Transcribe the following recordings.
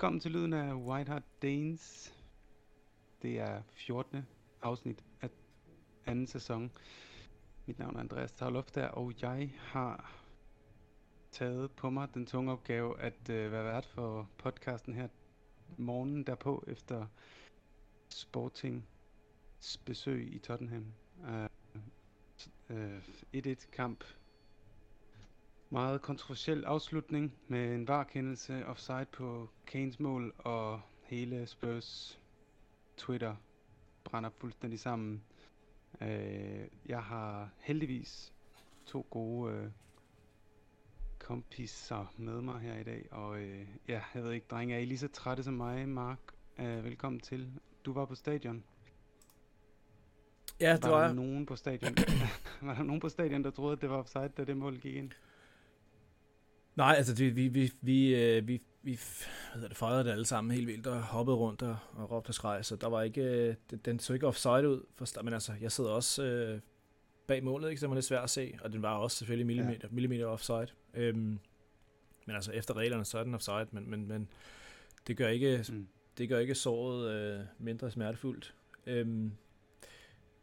Velkommen til lyden af White Hart Danes. Det er 14. afsnit af anden sæson. Mit navn er Andreas Tavlofter, og jeg har taget på mig den tunge opgave at øh, være vært for podcasten her morgenen derpå efter Sporting besøg i Tottenham. Uh, uh, 1-1 kamp. Meget kontroversiel afslutning med en varkendelse offside på Kanes mål, og hele Spurs Twitter brænder fuldstændig sammen. Uh, jeg har heldigvis to gode uh, kompiser med mig her i dag, og uh, ja, jeg ved ikke, drenge, er I lige så trætte som mig, Mark? Uh, velkommen til. Du var på stadion. Ja, det var var der jeg. nogen på stadion? var der nogen på stadion, der troede, at det var offside, da det mål gik ind? Nej, altså det, vi, vi, vi, øh, vi, vi hvad det, fejrede det alle sammen helt vildt og hoppede rundt og, og råbte og skreg, så der var ikke, øh, den, den så ikke offside ud, for, men altså, jeg sidder også øh, bag målet, ikke, så det var lidt svært at se, og den var også selvfølgelig millimeter, ja. millimeter offside. Øhm, men altså, efter reglerne, så er den offside, men, men, men det gør ikke, Mm. det gør ikke såret øh, mindre smertefuldt. Øhm,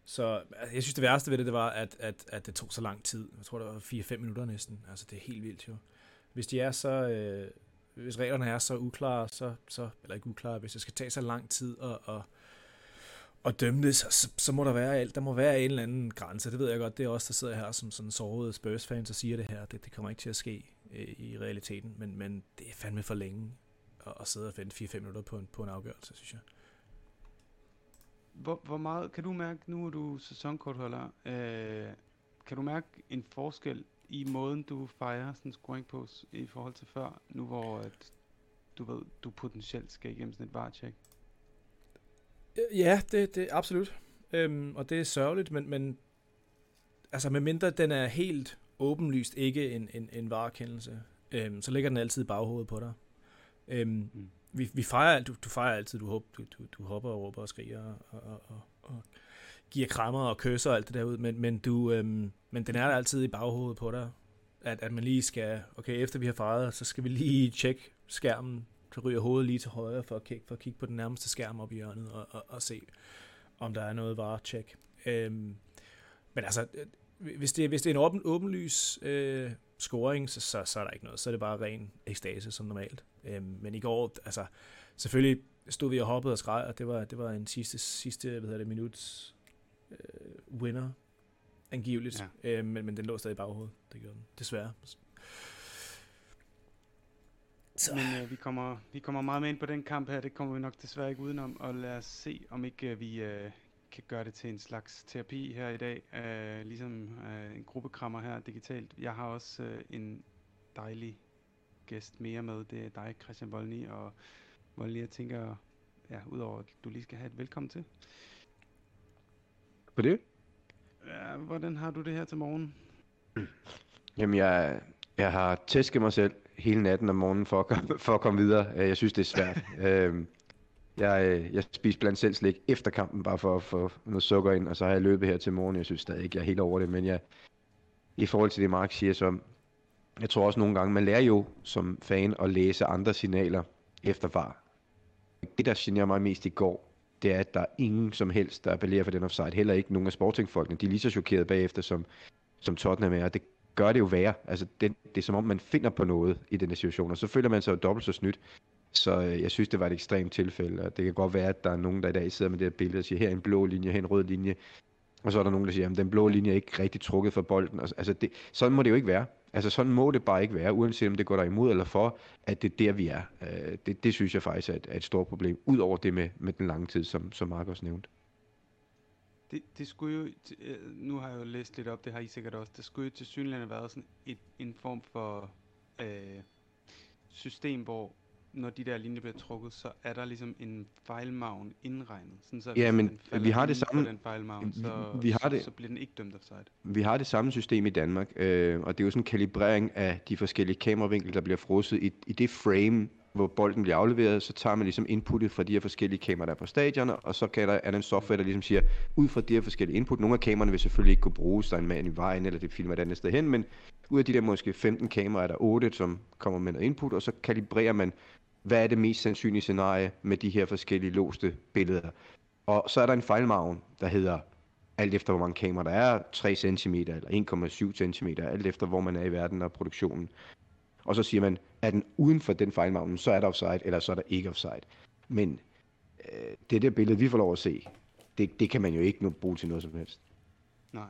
så altså, jeg synes, det værste ved det, det var, at, at, at det tog så lang tid. Jeg tror, det var 4-5 minutter næsten. Altså, det er helt vildt jo. Hvis de er så... Øh, hvis reglerne er så uklare, så, så, eller ikke uklare, hvis det skal tage så lang tid at, at, at dømme det, så, så, så må der være, alt. der må være en eller anden grænse. Det ved jeg godt, det er også der sidder her som sådan sårede Spurs-fans og siger det her. Det, det kommer ikke til at ske øh, i realiteten, men, men det er fandme for længe at, at sidde og vente 4-5 minutter på en, på en afgørelse, synes jeg. Hvor, hvor meget, kan du mærke, nu er du sæsonkortholder, øh, kan du mærke en forskel i måden, du fejrer sådan scoring på i forhold til før, nu hvor at, du ved, du potentielt skal igennem sådan et varetjek? Øh, Ja, det, det absolut. Øhm, og det er sørgeligt, men, men altså medmindre den er helt åbenlyst ikke en, en, en varekendelse, øhm, så ligger den altid i baghovedet på dig. Øhm, Mm. vi, vi fejrer, alt- du, du fejrer altid, du, hop, du, du, du hopper og råber og skriger og, og, og, og giver krammer og kysser og alt det der ud, men, men, du, øhm, men den er der altid i baghovedet på dig, at, at man lige skal, okay, efter vi har fejret, så skal vi lige tjekke skærmen, så ryger hovedet lige til højre for at kigge, for at kigge på den nærmeste skærm op i hjørnet og, og, og se, om der er noget var tjek. Øhm, men altså, øh, hvis det, hvis det er en åben, åbenlys øh, scoring, så, så, så er der ikke noget. Så er det bare ren ekstase som normalt. Øhm, men i går, altså, selvfølgelig stod vi og hoppede og skreg, og det var, det var en sidste, sidste hvad hedder det, minuts øh, winner, angiveligt. Ja. Øh, men, men den lå stadig i baghovedet. Det gjorde den, desværre. Så. Men øh, vi, kommer, vi kommer meget med ind på den kamp her, det kommer vi nok desværre ikke udenom, og lad os se, om ikke øh, vi øh, kan gøre det til en slags terapi her i dag, øh, ligesom øh, en gruppekrammer her digitalt. Jeg har også øh, en dejlig gæst mere med, det er dig, Christian Volny, og Volny, jeg tænker, ja, udover at du lige skal have et velkommen til. På det? Ja, hvordan har du det her til morgen? Jamen, jeg, jeg har tæsket mig selv hele natten om morgenen for at komme, for at komme videre. Øh, Jeg synes, det er svært. Øhm, jeg, øh, jeg spiste blandt selv slik efter kampen, bare for at få noget sukker ind, og så har jeg løbet her til morgen. Jeg synes stadig ikke, jeg er helt over det, men jeg, i forhold til det, Mark siger, så jeg tror også nogle gange, man lærer jo som fan at læse andre signaler efter var. Det, der generer mig mest i går, det er, at der er ingen som helst, der appellerer for den offside. Heller ikke nogen af sportingfolkene. De er lige så chokerede bagefter, som, som Tottenham er. Og det gør det jo værre. Altså, det, det er som om, man finder på noget i den her situation, og så føler man sig jo dobbelt så snydt. Så øh, jeg synes, det var et ekstremt tilfælde, og det kan godt være, at der er nogen, der i dag sidder med det her billede og siger, her er en blå linje, her er en rød linje, og så er der nogen, der siger, at den blå linje er ikke rigtig trukket for bolden. Altså, det, sådan må det jo ikke være. Altså, sådan må det bare ikke være, uanset om det går der imod eller for, at det er der, vi er. Øh, det, det synes jeg faktisk er et, er et stort problem, ud over det med, med den lange tid, som, som Markus nævnte. Det, det skulle jo, øh, nu har jeg jo læst lidt op, det har I sikkert også, det skulle jo til synligheden have været sådan et, en form for øh, system, hvor når de der linjer bliver trukket, så er der ligesom en fejlmavn indregnet. Sådan så Ja, men vi har det samme- Den fejlmavn, så, vi har så, det- så bliver den ikke dømt offside. Vi har det samme system i Danmark, øh, og det er jo sådan en kalibrering af de forskellige kameravinkler, der bliver frosset i, i det frame, hvor bolden bliver afleveret, så tager man ligesom inputtet fra de her forskellige kameraer, der er på stadionet, og så kan der, er der en software, der ligesom siger, ud fra de her forskellige input, nogle af kameraerne vil selvfølgelig ikke kunne bruges, der er en mand i vejen, eller det filmer et andet sted hen, men ud af de der måske 15 kameraer, er der 8, som kommer med noget input, og så kalibrerer man, hvad er det mest sandsynlige scenarie med de her forskellige låste billeder. Og så er der en fejlmargen, der hedder, alt efter hvor mange kameraer der er, 3 cm eller 1,7 cm, alt efter hvor man er i verden og produktionen. Og så siger man, er den uden for den fejlmargen, så er der offside, eller så er der ikke offside. Men øh, det der billede, vi får lov at se, det, det kan man jo ikke bruge til noget som helst. Nej.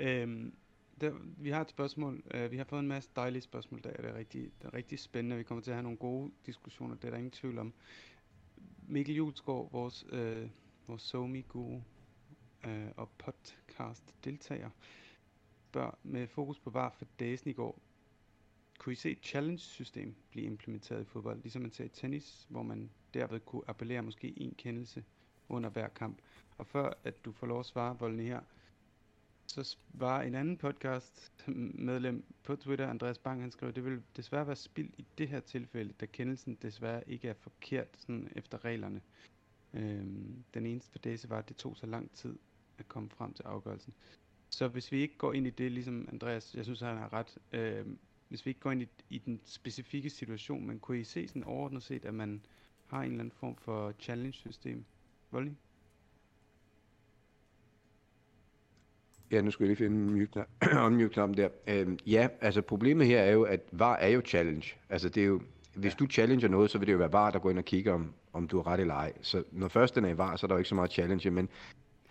Øhm, der, vi har et spørgsmål. Øh, vi har fået en masse dejlige spørgsmål, der er det rigtig, det er rigtig spændende. Vi kommer til at have nogle gode diskussioner, det er der ingen tvivl om. Mikkel Julesgaard, vores, øh, vores somi-guru øh, og podcast-deltager, spørger med fokus på var for dagen i går. Kunne I se et challenge-system blive implementeret i fodbold, ligesom man ser i tennis, hvor man derved kunne appellere måske en kendelse under hver kamp? Og før at du får lov at svare, Voldene her, så var en anden podcast medlem på Twitter, Andreas Bang, han skrev, det vil desværre være spild i det her tilfælde, da kendelsen desværre ikke er forkert sådan efter reglerne. Øhm, den eneste for var, at det tog så lang tid at komme frem til afgørelsen. Så hvis vi ikke går ind i det, ligesom Andreas, jeg synes, han har ret, øhm, hvis vi ikke går ind i, i den specifikke situation, men kunne I se sådan overordnet set, at man har en eller anden form for challenge-system? Voldning? Ja, nu skal jeg lige finde unmute-knappen der. Øhm, ja, altså problemet her er jo, at VAR er jo challenge. Altså det er jo, hvis ja. du challenger noget, så vil det jo være VAR, der går ind og kigger, om, om du er ret eller ej. Så når først den er i VAR, så er der jo ikke så meget challenge, men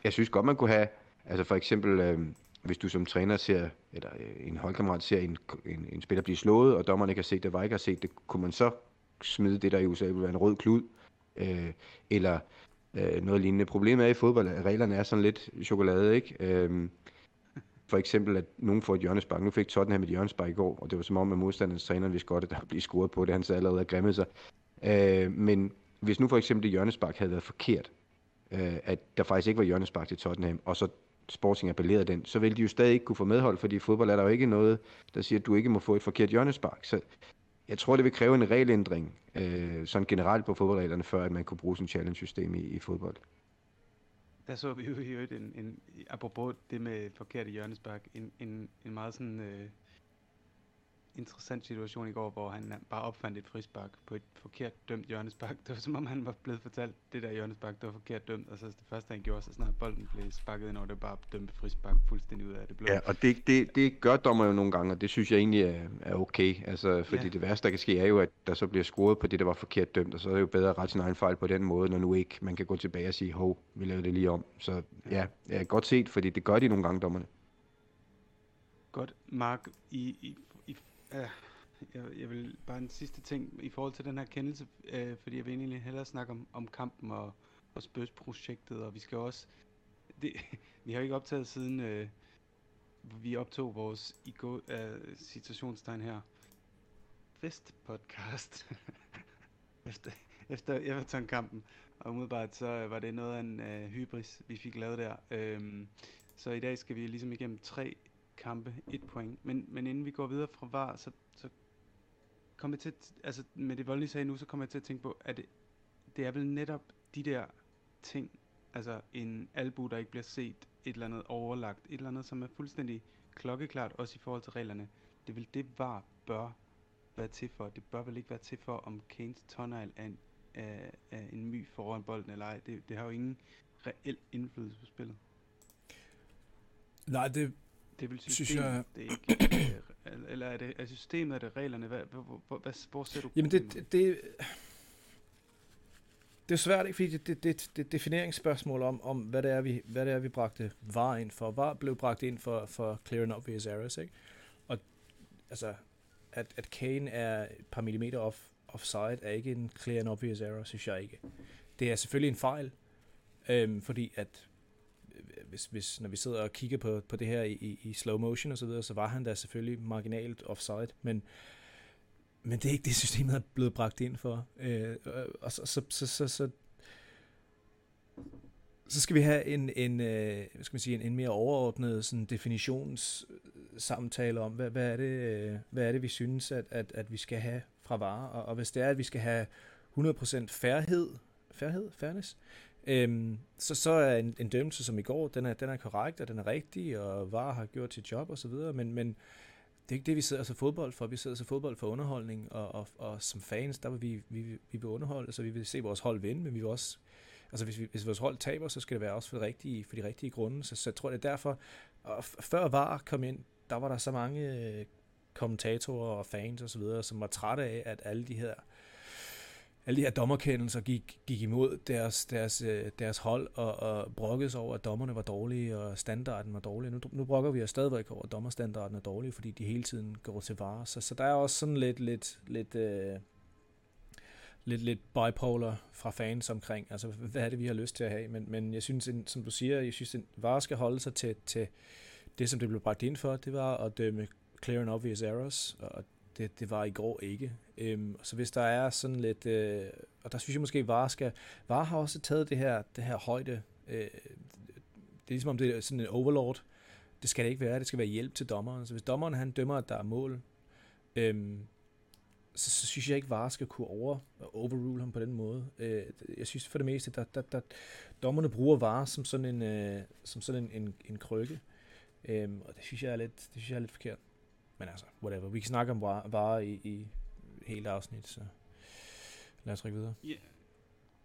jeg synes godt, man kunne have, altså for eksempel, øhm, hvis du som træner ser, eller øh, en holdkammerat ser en, en, en spiller blive slået, og dommerne ikke har set det, var ikke har set det, kunne man så smide det, der i USA vil være en rød klud, øh, eller øh, noget lignende. Problemet er i fodbold, at reglerne er sådan lidt chokolade, ikke? Øh, for eksempel, at nogen får et hjørnespark. Nu fik Tottenham et hjørnespark i går, og det var som om, at modstanderens træner vidste godt, at der blev scoret på det. Han sad allerede og grimmede sig. Øh, men hvis nu for eksempel det hjørnespark havde været forkert, øh, at der faktisk ikke var hjørnespark til Tottenham, og så Sporting appellerede den, så ville de jo stadig ikke kunne få medhold, fordi i fodbold er der jo ikke noget, der siger, at du ikke må få et forkert hjørnespark. Så jeg tror, det vil kræve en regelændring, øh, sådan generelt på fodboldreglerne, før at man kunne bruge sådan et challenge-system i, i fodbold der så vi jo i øvrigt en, en, apropos det med forkerte hjørnespark, en, en, en meget sådan øh, interessant situation i går, hvor han bare opfandt et frispark på et forkert dømt hjørnespark. Det var som om han var blevet fortalt, det der hjørnespark, det var forkert dømt, og så det første han gjorde, så snart bolden blev sparket ind over, det bare dømt frispark fuldstændig ud af det blå. Ja, og det, det, det gør dommer jo nogle gange, og det synes jeg egentlig er, er okay. Altså, fordi ja. det værste, der kan ske, er jo, at der så bliver scoret på det, der var forkert dømt, og så er det jo bedre at rette sin egen fejl på den måde, når nu ikke man kan gå tilbage og sige, hov, vi lavede det lige om. Så ja, ja godt set, fordi det gør de nogle gange, dommerne. Godt. Mark, i, i, Ja, jeg, jeg vil bare en sidste ting i forhold til den her kendelse, øh, fordi jeg vil egentlig hellere snakke om, om kampen og, og Spurs-projektet, og vi skal også, det, vi har ikke optaget siden øh, vi optog vores i go, øh, situationstegn her, fest-podcast, efter, efter Everton-kampen, og umiddelbart så øh, var det noget af en øh, hybris, vi fik lavet der. Øhm, så i dag skal vi ligesom igennem tre kampe, et point. Men, men inden vi går videre fra VAR, så, så kommer til, altså med det voldelige sag nu, så kommer jeg til at tænke på, at det, det er vel netop de der ting, altså en albu, der ikke bliver set, et eller andet overlagt, et eller andet, som er fuldstændig klokkeklart, også i forhold til reglerne. Det vil det var bør være til for. Det bør vel ikke være til for, om Kanes tonal er en, er, er en my foran bolden eller ej. Det, det har jo ingen reel indflydelse på spillet. Nej, det, det vil systemet, synes jeg... det er ikke, eller er det er systemet, er det reglerne? Hvad, hvor, hvor, hvor, hvor ser du Jamen det, det, det, det er svært, ikke? fordi det, det, det, det er defineringsspørgsmål om, om hvad, det er, vi, hvad det er, vi bragte var ind for. Var blev bragt ind for, for clear and obvious errors, ikke? Og altså, at, at Kane er et par millimeter off, offside, er ikke en clear and obvious error, synes jeg ikke. Det er selvfølgelig en fejl, øhm, fordi at hvis, hvis, når vi sidder og kigger på, på det her i, i slow motion og så videre, så var han da selvfølgelig marginalt offside, men, men det er ikke det, systemet er blevet bragt ind for. Øh, og så, så, så, så, så, så skal vi have en, en, øh, hvad skal man sige, en, en mere overordnet sådan definitionssamtale om, hvad, hvad, er det, øh, hvad er det, vi synes, at, at, at vi skal have fra varer. Og, og hvis det er, at vi skal have 100% færhed, færhed, fairness, Øhm, så, så er en, en dømmelse som i går, den er, den er korrekt, og den er rigtig, og VAR har gjort sit job og så videre, men, men det er ikke det, vi sidder til fodbold for. Vi sidder til fodbold for underholdning, og, og, og som fans, der vil vi, vi, vi vil underholde, så vi vil se vores hold vinde, men vi vil også, altså hvis, vi, hvis vores hold taber, så skal det være også for, det rigtige, for de rigtige grunde. Så, så jeg tror, det er derfor, og før VAR kom ind, der var der så mange øh, kommentatorer og fans osv., som var trætte af, at alle de her alle de her dommerkendelser gik, gik imod deres, deres, øh, deres hold og, og brokkede over, at dommerne var dårlige og standarden var dårlig. Nu, nu brokker vi os stadigvæk over, at dommerstandarden er dårlig, fordi de hele tiden går til vare. Så, så der er også sådan lidt, lidt, lidt, øh, lidt, lidt bipolar fra fans omkring, altså hvad er det, vi har lyst til at have. Men, men jeg synes, som du siger, jeg synes, at vare skal holde sig til, til det, som det blev bragt ind for, det var at dømme clear and obvious errors, og det, det var i går ikke. Øhm, så hvis der er sådan lidt, øh, og der synes jeg måske, at VAR, skal, VAR har også taget det her, det her højde, øh, det er ligesom om det er sådan en overlord, det skal det ikke være, det skal være hjælp til dommeren. Så hvis dommeren han dømmer, at der er mål, øhm, så, så synes jeg ikke, VAR skal kunne over, overrule ham på den måde. Øh, jeg synes for det meste, der, der, der dommerne bruger VAR som sådan en, øh, som sådan en, en, en krykke, øhm, og det synes jeg er lidt, det synes jeg er lidt forkert. Men altså, whatever. Vi kan snakke om varer i, i hele afsnit, så lad os rykke videre. Ja.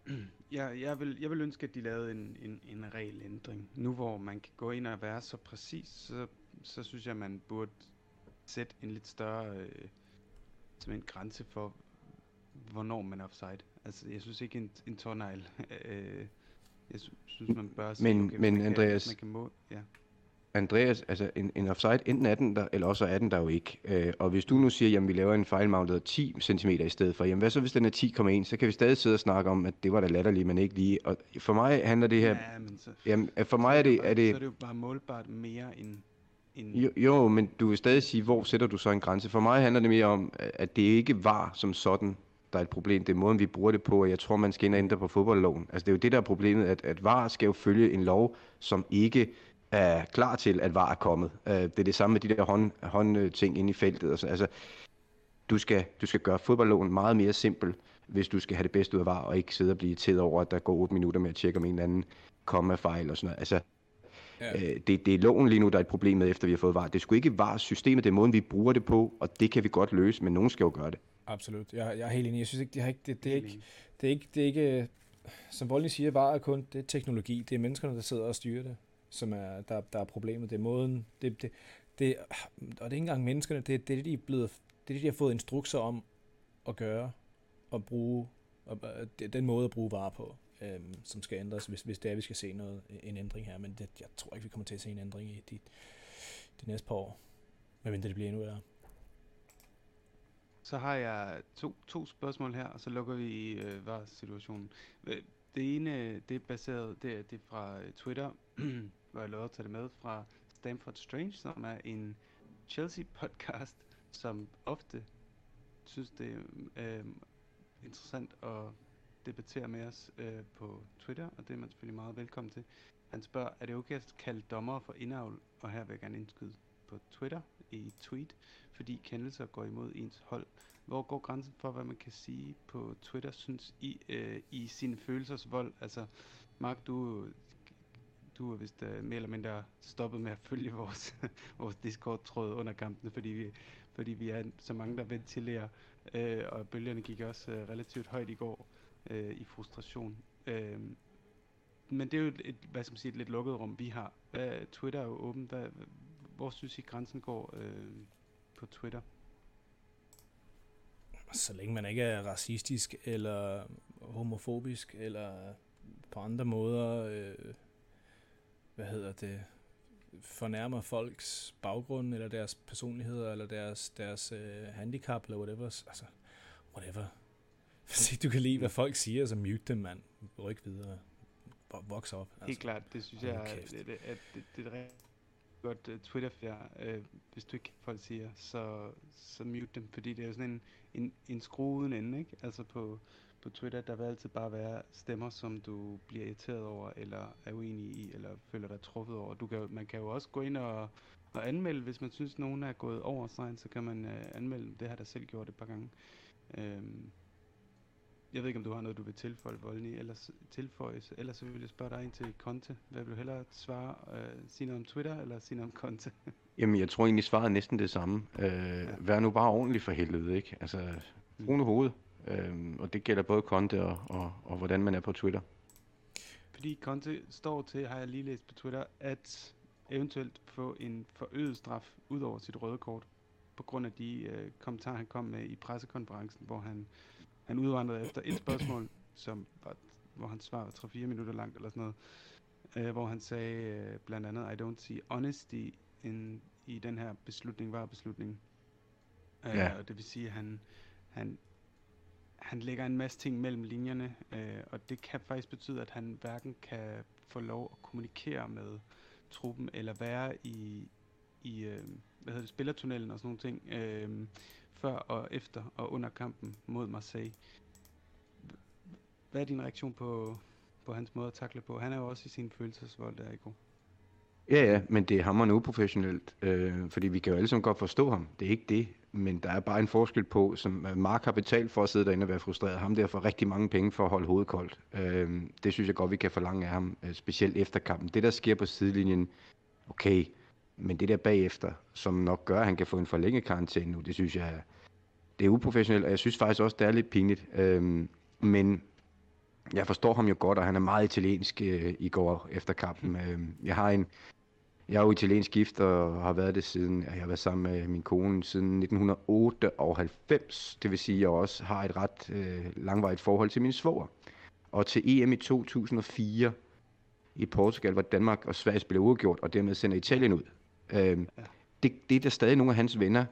Ja, jeg vil, jeg vil ønske, at de lavede en, en, en regelændring. Nu hvor man kan gå ind og være så præcis, så, så synes jeg, man burde sætte en lidt større øh, som en grænse for, hvornår man er offside. Altså, jeg synes ikke en, en tårnegl. øh, jeg synes, man bør sige, men, okay, men man Andreas, kan, man kan må, ja. Andreas, altså en, en offside, enten er den der, eller også er den der jo ikke. Øh, og hvis du nu siger, jamen vi laver en fejlmounted 10 cm i stedet for, jamen hvad så hvis den er 10,1, så kan vi stadig sidde og snakke om, at det var da latterligt, men ikke lige. Og for mig handler det her, ja, men så, jamen for mig er det, bare, er det, så er det jo bare målbart mere end, end jo, jo, men du vil stadig sige, hvor sætter du så en grænse? For mig handler det mere om, at det ikke var som sådan, der er et problem. Det er måden, vi bruger det på, og jeg tror, man skal ind og ændre på fodboldloven. Altså det er jo det, der er problemet, at, at VAR skal jo følge en lov, som ikke er klar til, at VAR er kommet. Uh, det er det samme med de der hånd, håndting inde i feltet. Altså, altså, du, skal, du skal gøre fodboldloven meget mere simpel, hvis du skal have det bedste ud af VAR, og ikke sidde og blive tæt over, at der går 8 minutter med at tjekke om en eller anden komma-fejl og sådan noget. Altså, Ja. Øh, det, det er loven lige nu, der er et problem med, efter vi har fået VAR. Det skulle ikke VAR systemet, det er måden, vi bruger det på, og det kan vi godt løse, men nogen skal jo gøre det. Absolut. Jeg, jeg er helt enig. Jeg synes ikke, det, har ikke, det, det, er ikke, det er ikke, det er ikke, som Voldning siger, VAR er kun det er teknologi. Det er menneskerne, der sidder og styrer det som er, der, der er problemet. Det er måden, det, det, det, og det er ikke engang menneskerne, det, det er det, de er blevet, det er det, de har fået instrukser om at gøre, og bruge, og, den måde at bruge varer på, øhm, som skal ændres, hvis, hvis det er, vi skal se noget, en ændring her, men det, jeg tror ikke, vi kommer til at se en ændring i de, de næste par år, medmindre det bliver endnu værre. Så har jeg to, to spørgsmål her, og så lukker vi øh, VAR-situationen. Det ene, det er baseret, det er, det er fra øh, Twitter, hvor jeg lovede at tage det med fra Stanford Strange, som er en Chelsea-podcast, som ofte synes, det er øh, interessant at debattere med os øh, på Twitter, og det er man selvfølgelig meget velkommen til. Han spørger, er det okay at kalde dommer for indavl, og her vil jeg gerne indskyde på Twitter i tweet, fordi kendelser går imod ens hold. Hvor går grænsen for, hvad man kan sige på Twitter, synes I, øh, i sine følelsers vold? Altså, Mark, du du er vist uh, mere eller mindre stoppet med at følge vores, vores Discord-tråd under kampene, fordi vi, fordi vi er så mange, der ventilerer, uh, og bølgerne gik også uh, relativt højt i går uh, i frustration. Uh, men det er jo et, hvad skal man sige, et lidt lukket rum, vi har. Uh, Twitter er jo åben. Hvad, hvor synes I grænsen går uh, på Twitter? Så længe man ikke er racistisk eller homofobisk eller på andre måder øh, hvad hedder det, fornærmer folks baggrund, eller deres personligheder, eller deres, deres øh, handicap, eller whatever. Altså, whatever. Hvis ikke du kan lide, hvad folk siger, så mute dem, mand. Ryk videre. Voks op. Altså. Helt klart, det synes jeg, at det, det, det, det, det godt øh, uh, Twitter-fjær. Uh, øh, hvis du ikke folk siger, så, så mute dem, fordi det er jo sådan en, en, en skrue uden ende, ikke? Altså på, på Twitter, der vil altid bare være stemmer, som du bliver irriteret over, eller er uenig i, eller føler dig truffet over. Du kan, man kan jo også gå ind og, og anmelde, hvis man synes, nogen er gået over stregen, så kan man uh, anmelde Det har jeg da selv gjort et par gange. Uh, jeg ved ikke, om du har noget, du vil tilføje, Voldny, eller tilføje, eller så vil jeg spørge dig ind til Conte. Hvad vil du hellere svare? Uh, sige noget om Twitter, eller sige noget om Conte? Jamen, jeg tror egentlig, svaret er næsten det samme. Øh, ja. Vær nu bare ordentlig for helvede, ikke? Altså, brune hoved. Øh, og det gælder både Conte og, og, og hvordan man er på Twitter. Fordi Conte står til, har jeg lige læst på Twitter, at eventuelt få en forøget straf ud over sit røde kort, på grund af de øh, kommentarer, han kom med i pressekonferencen, hvor han, han udvandrede efter et spørgsmål, som var, hvor han svar var 3-4 minutter langt eller sådan noget, øh, hvor han sagde øh, blandt andet, I don't see honesty in, i den her beslutning, var beslutning. Øh, ja. Og det vil sige, at han, han, han lægger en masse ting mellem linjerne, øh, og det kan faktisk betyde, at han hverken kan få lov at kommunikere med truppen, eller være i, i øh, hvad hedder det, spillertunnelen og sådan nogle ting, øh, før og efter og under kampen mod Marseille. Hvad er din reaktion på, på hans måde at takle på? Han er jo også i sin følelsesvold der, ikke? Ja, ja, men det er hammerende uprofessionelt, øh, fordi vi kan jo alle sammen godt forstå ham. Det er ikke det, men der er bare en forskel på, som Mark har betalt for at sidde derinde og være frustreret. Ham der får rigtig mange penge for at holde hovedet koldt. Øh, det synes jeg godt, vi kan forlange af ham, øh, specielt efter kampen. Det, der sker på sidelinjen, okay, men det der bagefter, som nok gør, at han kan få en forlænget karantæne nu, det synes jeg, det er uprofessionelt, og jeg synes faktisk også, det er lidt pinligt. Øhm, men jeg forstår ham jo godt, og han er meget italiensk øh, i går efter kampen. Øhm, jeg har en, jeg er jo italiensk gift og har været det siden, jeg har været sammen med min kone siden 1998. Det vil sige, at jeg også har et ret øh, langvarigt forhold til min svoger. Og til EM i 2004 i Portugal, hvor Danmark og Sverige spiller uafgjort, og dermed sender Italien ud. Øh, det, det er der stadig nogle af hans venner,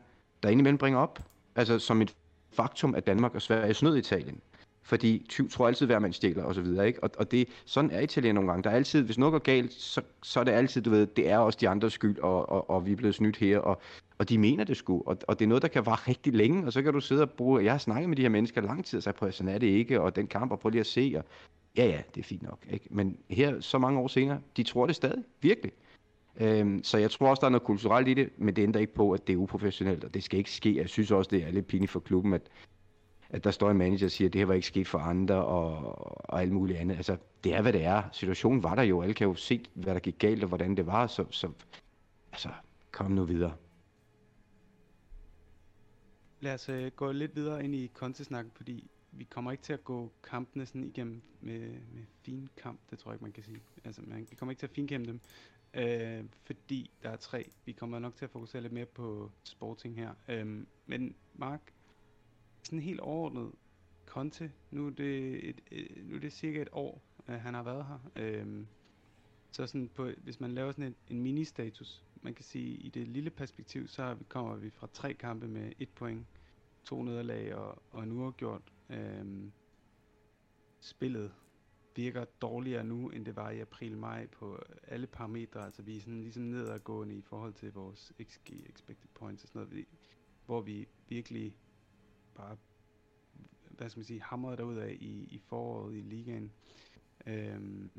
der indimellem bringer op. Altså som et faktum, at Danmark og Sverige snød Italien fordi tyv tror altid, hver man stjæler og så videre, ikke? Og, og det, sådan er Italien nogle gange. Der er altid, hvis noget går galt, så, så er det altid, du ved, det er også de andres skyld, og, og, og vi er blevet snydt her, og, og de mener det sgu, og, og det er noget, der kan vare rigtig længe, og så kan du sidde og bruge, jeg har snakket med de her mennesker lang tid, og sagt, prøv sådan er det ikke, og den kamp, og prøv lige at se, og ja, ja, det er fint nok, ikke? Men her, så mange år senere, de tror det stadig, virkelig. Øhm, så jeg tror også, der er noget kulturelt i det, men det ændrer ikke på, at det er uprofessionelt, og det skal ikke ske. Jeg synes også, det er lidt pinligt for klubben, at, at der står en manager og siger, at det her var ikke sket for andre og, og alt muligt andet. Altså, det er, hvad det er. Situationen var der jo. Alle kan jo se, hvad der gik galt og hvordan det var. Så, så altså, kom nu videre. Lad os øh, gå lidt videre ind i kontesnakken, fordi vi kommer ikke til at gå kampene sådan igennem med, med fin kamp, det tror jeg ikke, man kan sige. Altså, man, vi kommer ikke til at finkæmpe dem, øh, fordi der er tre. Vi kommer nok til at fokusere lidt mere på sporting her. Øh, men Mark, sådan helt overordnet, Conte, nu er det, et, et, nu er det cirka et år, øh, han har været her. Øh, så sådan på, hvis man laver sådan en, en mini-status, man kan sige, i det lille perspektiv, så kommer vi fra tre kampe med et point, to nederlag og, og en uafgjort. Øh, spillet virker dårligere nu, end det var i april-maj på alle parametre. Altså vi er sådan ligesom nedadgående i forhold til vores XG, expected points og sådan noget, hvor vi virkelig bare hvad skal man sige, hamret derudad i, i foråret i ligaen. Øhm,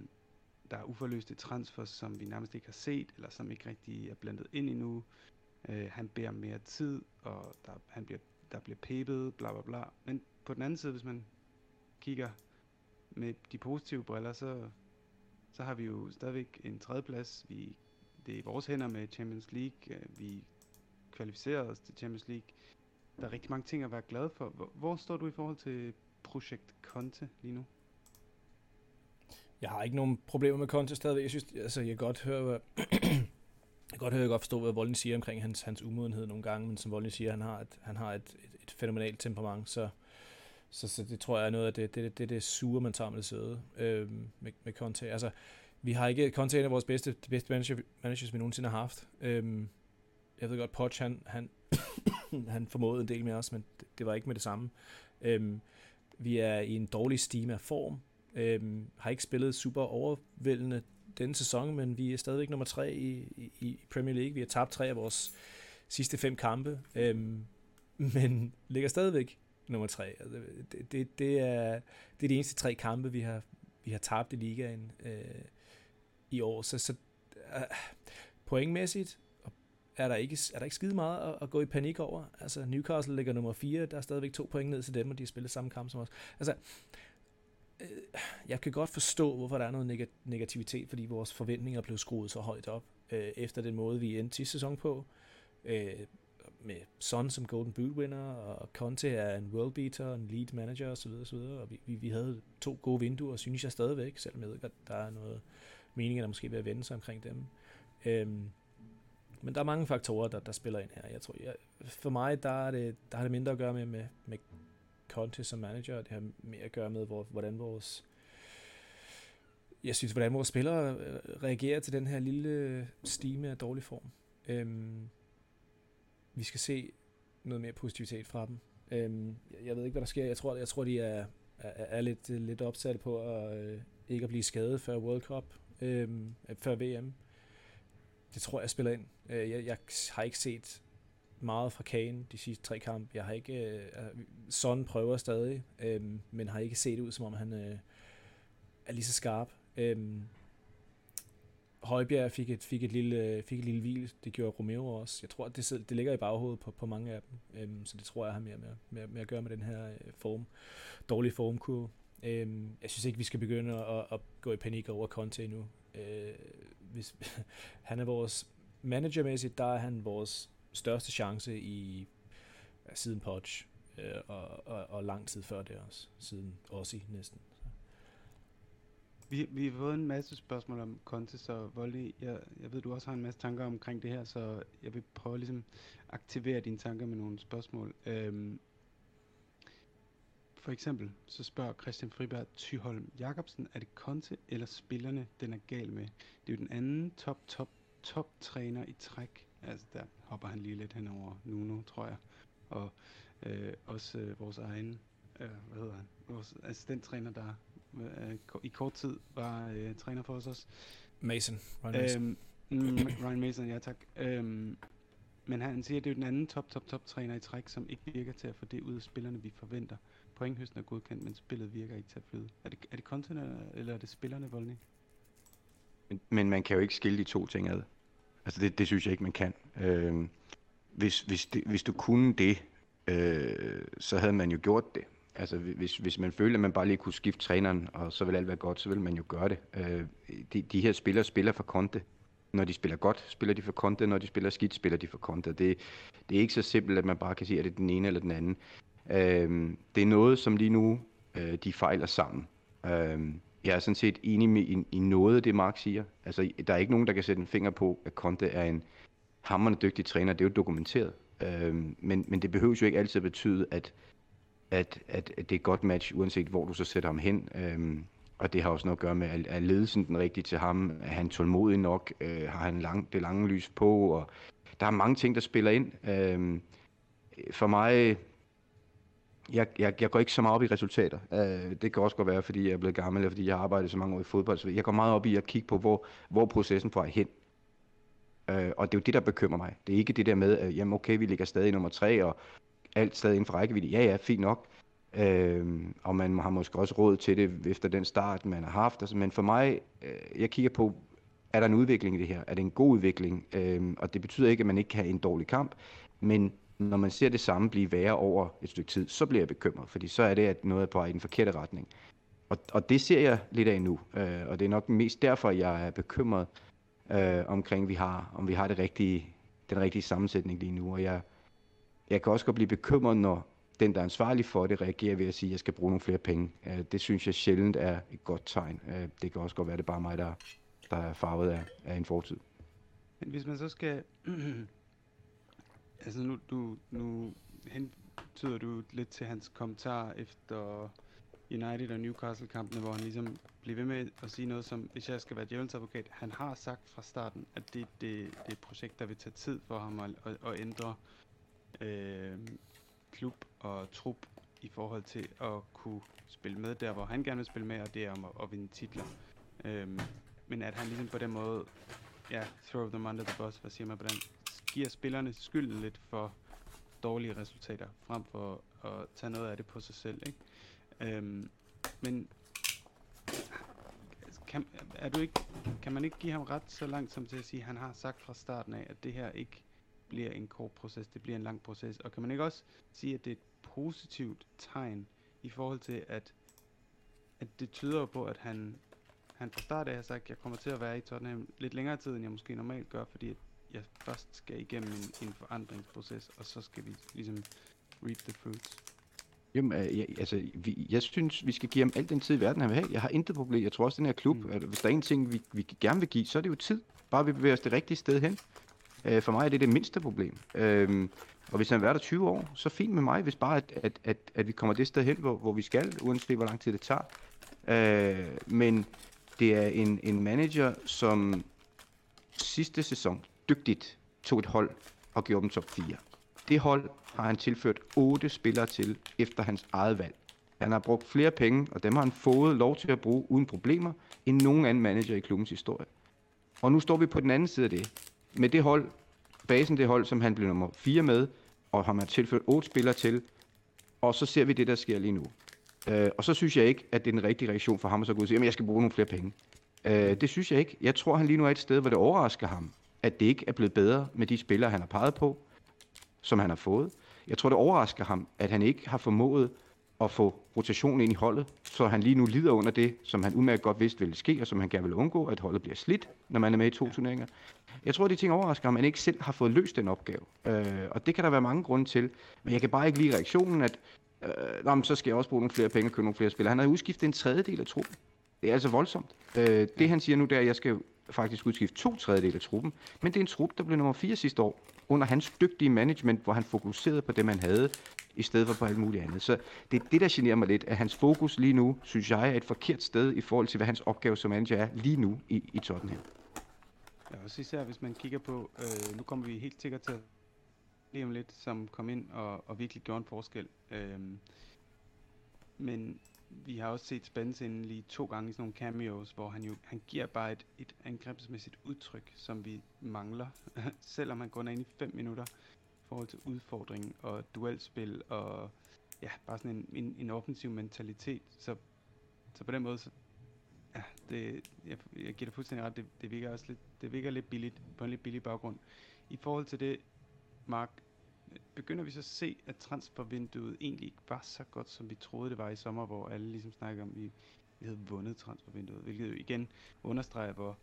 der er uforløste transfer, som vi nærmest ikke har set, eller som ikke rigtig er blandet ind endnu. Øh, han beder mere tid, og der, han bliver, der bliver pæbet, bla bla bla. Men på den anden side, hvis man kigger med de positive briller, så, så har vi jo stadigvæk en tredjeplads. Vi, det er i vores hænder med Champions League. Øh, vi kvalificerer os til Champions League der er rigtig mange ting at være glad for. Hvor, hvor står du i forhold til projekt Conte lige nu? Jeg har ikke nogen problemer med Conte stadigvæk. Jeg synes, altså, jeg kan godt høre, hvad, jeg kan godt høre, jeg godt forstå, hvad Volden siger omkring hans, hans umodenhed nogle gange, men som Volden siger, han har et, han har et, et, et fænomenalt temperament, så, så, så det tror jeg er noget af det, det, det, det sure, man tager med det søde øh, med, med Conte. Altså, vi har ikke, Conte er en af vores bedste, de bedste manager, managers, vi nogensinde har haft. Øh, jeg ved godt, Poch, han, han, han formåede en del med os, men det, det var ikke med det samme. Øh, vi er i en dårlig stime af form. Øh, har ikke spillet super overvældende denne sæson, men vi er stadigvæk nummer tre i, i, i Premier League. Vi har tabt tre af vores sidste fem kampe, øhm, men ligger stadigvæk nummer tre. Altså, det, det, det, er, det er de eneste tre kampe, vi har, vi har tabt i ligaen øh, i år. Så, så øh, pointmæssigt er der ikke, er der ikke skide meget at, at gå i panik over. Altså, Newcastle ligger nummer 4, der er stadigvæk to point ned til dem, og de har spillet samme kamp som os. Altså, øh, jeg kan godt forstå, hvorfor der er noget negativitet, fordi vores forventninger blev skruet så højt op. øh, efter den måde, vi endte sidste sæson på. Øh, med Son som Golden Boot winner, og Conte er en world beater, en lead manager osv. osv. Og vi, vi, vi havde to gode vinduer, synes jeg stadigvæk, selvom jeg ved at der er noget mening, der måske vil vende sig omkring dem. Øhm, men der er mange faktorer, der, der spiller ind her. Jeg tror, jeg, for mig, der er, det, der har det mindre at gøre med, med, med Conte som manager, og det har mere at gøre med, hvor, hvordan vores jeg synes, hvordan vores spillere øh, reagerer til den her lille øh, stime af dårlig form. Øhm, vi skal se noget mere positivitet fra dem. Øhm, jeg ved ikke, hvad der sker. Jeg tror, jeg tror de er, er, er lidt, lidt opsatte på at øh, ikke at blive skadet før World Cup, øhm, øh, før VM. Det tror jeg spiller ind. Øh, jeg, jeg har ikke set meget fra Kane de sidste tre kampe. Jeg har ikke... Øh, øh Son prøver stadig, øh, men har ikke set ud, som om han øh, er lige så skarp. Øh, Højbjerg fik et, fik et lille, fik et lille hvil. Det gjorde Romeo også. Jeg tror, det, det ligger i baghovedet på, på mange af dem. Øhm, så det tror jeg har mere med, med, med at gøre med den her øh, form, dårlige formkurve. Øhm, jeg synes ikke, vi skal begynde at, at gå i panik over Conte endnu. Øh, hvis, han er vores managermæssigt, der er han vores største chance i siden Poch, øh, og, og, og lang tid før det også, siden Ossi næsten. Vi, vi har fået en masse spørgsmål om Conte, så Volley, jeg, jeg ved, du også har en masse tanker omkring det her, så jeg vil prøve at ligesom aktivere dine tanker med nogle spørgsmål. Øhm, for eksempel, så spørger Christian Friberg Tyholm Jacobsen, er det Conte eller spillerne, den er gal med? Det er jo den anden top, top, top træner i træk. Altså, der hopper han lige lidt hen over Nuno, tror jeg. Og øh, også øh, vores egen, øh, hvad hedder han, vores assistenttræner, der øh, i kort tid var øh, træner for os også. Mason, Ryan Mason. Øhm, mm, Ryan Mason, ja tak. Øhm, men han siger, at det er den anden top, top, top træner i træk, som ikke virker til at få det ud af spillerne, vi forventer. Pointhøsten er godkendt, men spillet virker ikke til at flyde. Er det, er det content, eller er det spillerne, Voldny? Men, men man kan jo ikke skille de to ting ad. Altså det, det synes jeg ikke, man kan. Øhm, hvis, hvis, det, hvis du kunne det, øh, så havde man jo gjort det. Altså hvis, hvis man følte, at man bare lige kunne skifte træneren, og så vil alt være godt, så vil man jo gøre det. Øh, de, de her spillere spiller for Conte. Når de spiller godt, spiller de for Conte. Når de spiller skidt, spiller de for Conte. Det, det er ikke så simpelt, at man bare kan sige, at det er den ene eller den anden. Øh, det er noget, som lige nu øh, de fejler sammen. Øh, jeg er sådan set enig med, i, i noget af det, Mark siger. Altså, der er ikke nogen, der kan sætte en finger på, at Conte er en hammerende dygtig træner. Det er jo dokumenteret. Øh, men, men det behøver jo ikke altid at betyde, at at, at, at det er et godt match, uanset hvor du så sætter ham hen. Øhm, og det har også noget at gøre med, at er ledelsen den rigtige til ham? Er han tålmodig nok? Øh, har han lang, det lange lys på? Og der er mange ting, der spiller ind. Øhm, for mig, jeg, jeg, jeg går ikke så meget op i resultater. Øh, det kan også godt være, fordi jeg er blevet gammel, eller fordi jeg har arbejdet så mange år i fodbold. Så jeg går meget op i at kigge på, hvor, hvor processen får hen. Øh, og det er jo det, der bekymrer mig. Det er ikke det der med, at jamen okay, vi ligger stadig i nummer tre, og alt stadig inden for rækkevidde. Ja, ja, fint nok. Øh, og man har måske også råd til det efter den start, man har haft. Altså, men for mig, øh, jeg kigger på, er der en udvikling i det her? Er det en god udvikling? Øh, og det betyder ikke, at man ikke kan have en dårlig kamp, men når man ser det samme blive værre over et stykke tid, så bliver jeg bekymret, fordi så er det, at noget er på vej i den forkerte retning. Og, og det ser jeg lidt af nu, øh, og det er nok mest derfor, jeg er bekymret øh, omkring, vi har, om vi har det rigtige, den rigtige sammensætning lige nu. Og jeg, jeg kan også godt blive bekymret, når den, der er ansvarlig for det, reagerer ved at sige, at jeg skal bruge nogle flere penge. Øh, det synes jeg sjældent er et godt tegn. Øh, det kan også godt være, at det er bare mig, der, der er farvet af, af en fortid. Men hvis man så skal... altså nu, du, nu hentyder du lidt til hans kommentar efter United og Newcastle-kampene, hvor han ligesom bliver ved med at sige noget som, hvis jeg skal være djævelens advokat, han har sagt fra starten, at det, det, det er et projekt, der vil tage tid for ham at, at, at ændre øh, klub og trup i forhold til at kunne spille med der, hvor han gerne vil spille med, og det er om at, at vinde titler. Øh, men at han ligesom på den måde, ja, throw them under the bus, hvad siger man på den, giver spillerne skylden lidt for dårlige resultater, frem for at tage noget af det på sig selv, ikke? Øhm, men kan, er du ikke, kan man ikke give ham ret så langt som til at sige, at han har sagt fra starten af, at det her ikke bliver en kort proces, det bliver en lang proces. Og kan man ikke også sige, at det er et positivt tegn i forhold til, at, at det tyder på, at han han fra start af har sagt, at jeg kommer til at være i Tottenham lidt længere tid, end jeg måske normalt gør, fordi jeg først skal igennem en, en forandringsproces, og så skal vi ligesom reap the fruits. Jamen, øh, jeg, altså, vi, jeg synes, vi skal give ham al den tid i verden, han vil have. Jeg har intet problem. Jeg tror også, den her klub, mm. at hvis der er en ting, vi, vi gerne vil give, så er det jo tid. Bare vi bevæger os det rigtige sted hen. Øh, for mig er det det mindste problem. Øh, og hvis han er der 20 år, så fint med mig, hvis bare at, at, at, at vi kommer det sted hen, hvor, hvor vi skal, uanset hvor lang tid det tager. Øh, men det er en, en manager, som sidste sæson dygtigt tog et hold og gjorde dem top 4. Det hold har han tilført otte spillere til efter hans eget valg. Han har brugt flere penge, og dem har han fået lov til at bruge uden problemer, end nogen anden manager i klubbens historie. Og nu står vi på den anden side af det. Med det hold, basen det hold, som han blev nummer 4 med, og har man tilført otte spillere til, og så ser vi det, der sker lige nu. Øh, og så synes jeg ikke, at det er den rigtige reaktion for ham at så gå ud og sige, at jeg skal bruge nogle flere penge. Øh, det synes jeg ikke. Jeg tror, han lige nu er et sted, hvor det overrasker ham, at det ikke er blevet bedre med de spillere, han har peget på, som han har fået. Jeg tror, det overrasker ham, at han ikke har formået at få rotation ind i holdet, så han lige nu lider under det, som han umærket godt vidste ville ske, og som han gerne vil undgå, at holdet bliver slidt, når man er med i to turneringer. Jeg tror, de ting overrasker at han ikke selv har fået løst den opgave. Øh, og det kan der være mange grunde til. Men jeg kan bare ikke lide reaktionen, at øh, nå, så skal jeg også bruge nogle flere penge og købe nogle flere spillere. Han har udskiftet en tredjedel af truppen. Det er altså voldsomt. Øh, det han siger nu, det er, at jeg skal faktisk udskifte to tredjedel af truppen. Men det er en trup, der blev nummer 4 sidste år, under hans dygtige management, hvor han fokuserede på det, man havde, i stedet for på alt muligt andet. Så det er det, der generer mig lidt, at hans fokus lige nu, synes jeg, er et forkert sted i forhold til, hvad hans opgave som manager er lige nu i, i Tottenham. Ja, også især hvis man kigger på, øh, nu kommer vi helt sikkert til lige om lidt, som kom ind og, og virkelig gjorde en forskel. Øh, men vi har også set Spence inden lige to gange i sådan nogle cameos, hvor han jo han giver bare et, et angrebsmæssigt udtryk, som vi mangler, selvom han går ind i 5 minutter forhold til udfordring og duelspil og ja, bare sådan en, en, en offensiv mentalitet. Så, så på den måde, så, ja, det, jeg, jeg giver dig fuldstændig ret, det, det, virker også lidt, det virker lidt billigt, på en lidt billig baggrund. I forhold til det, Mark, begynder vi så at se, at transfervinduet egentlig ikke var så godt, som vi troede det var i sommer, hvor alle ligesom snakker om, at vi, vi havde vundet transfervinduet, hvilket jo igen understreger, hvor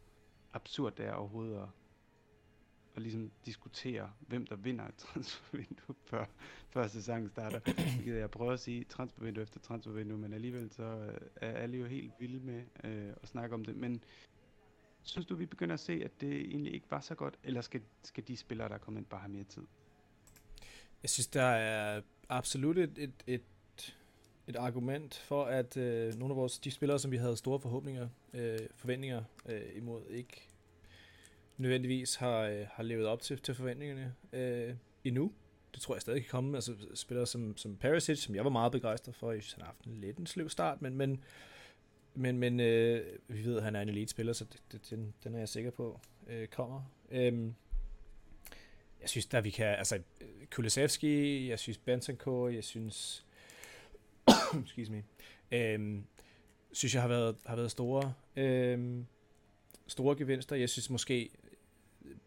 absurd det er overhovedet at, at ligesom diskutere, hvem der vinder et transfervindue før, før sæsonen starter. Hvilket jeg prøver at sige transfervindue efter transfervindue, men alligevel så øh, er alle jo helt vilde med øh, at snakke om det. Men synes du, vi begynder at se, at det egentlig ikke var så godt, eller skal, skal de spillere, der er kommet ind, bare have mere tid? Jeg synes, der er absolut et, et, et, et argument for, at øh, nogle af vores de spillere, som vi havde store forhåbninger, øh, forventninger øh, imod, ikke nødvendigvis har, øh, har levet op til, til forventningerne øh, endnu. Det tror jeg stadig kan komme. Altså spillere som, som Perisic, som jeg var meget begejstret for. Jeg synes, han har haft en lidt en sløv start, men, men, men, men øh, vi ved, at han er en elite-spiller, så det, det, den, den er jeg sikker på øh, kommer. Øhm, jeg synes, der vi kan, altså, Kulisevski, jeg synes Bentancur, jeg synes, excuse me, øhm, synes jeg har været, har været store, øhm, store gevinster. Jeg synes måske,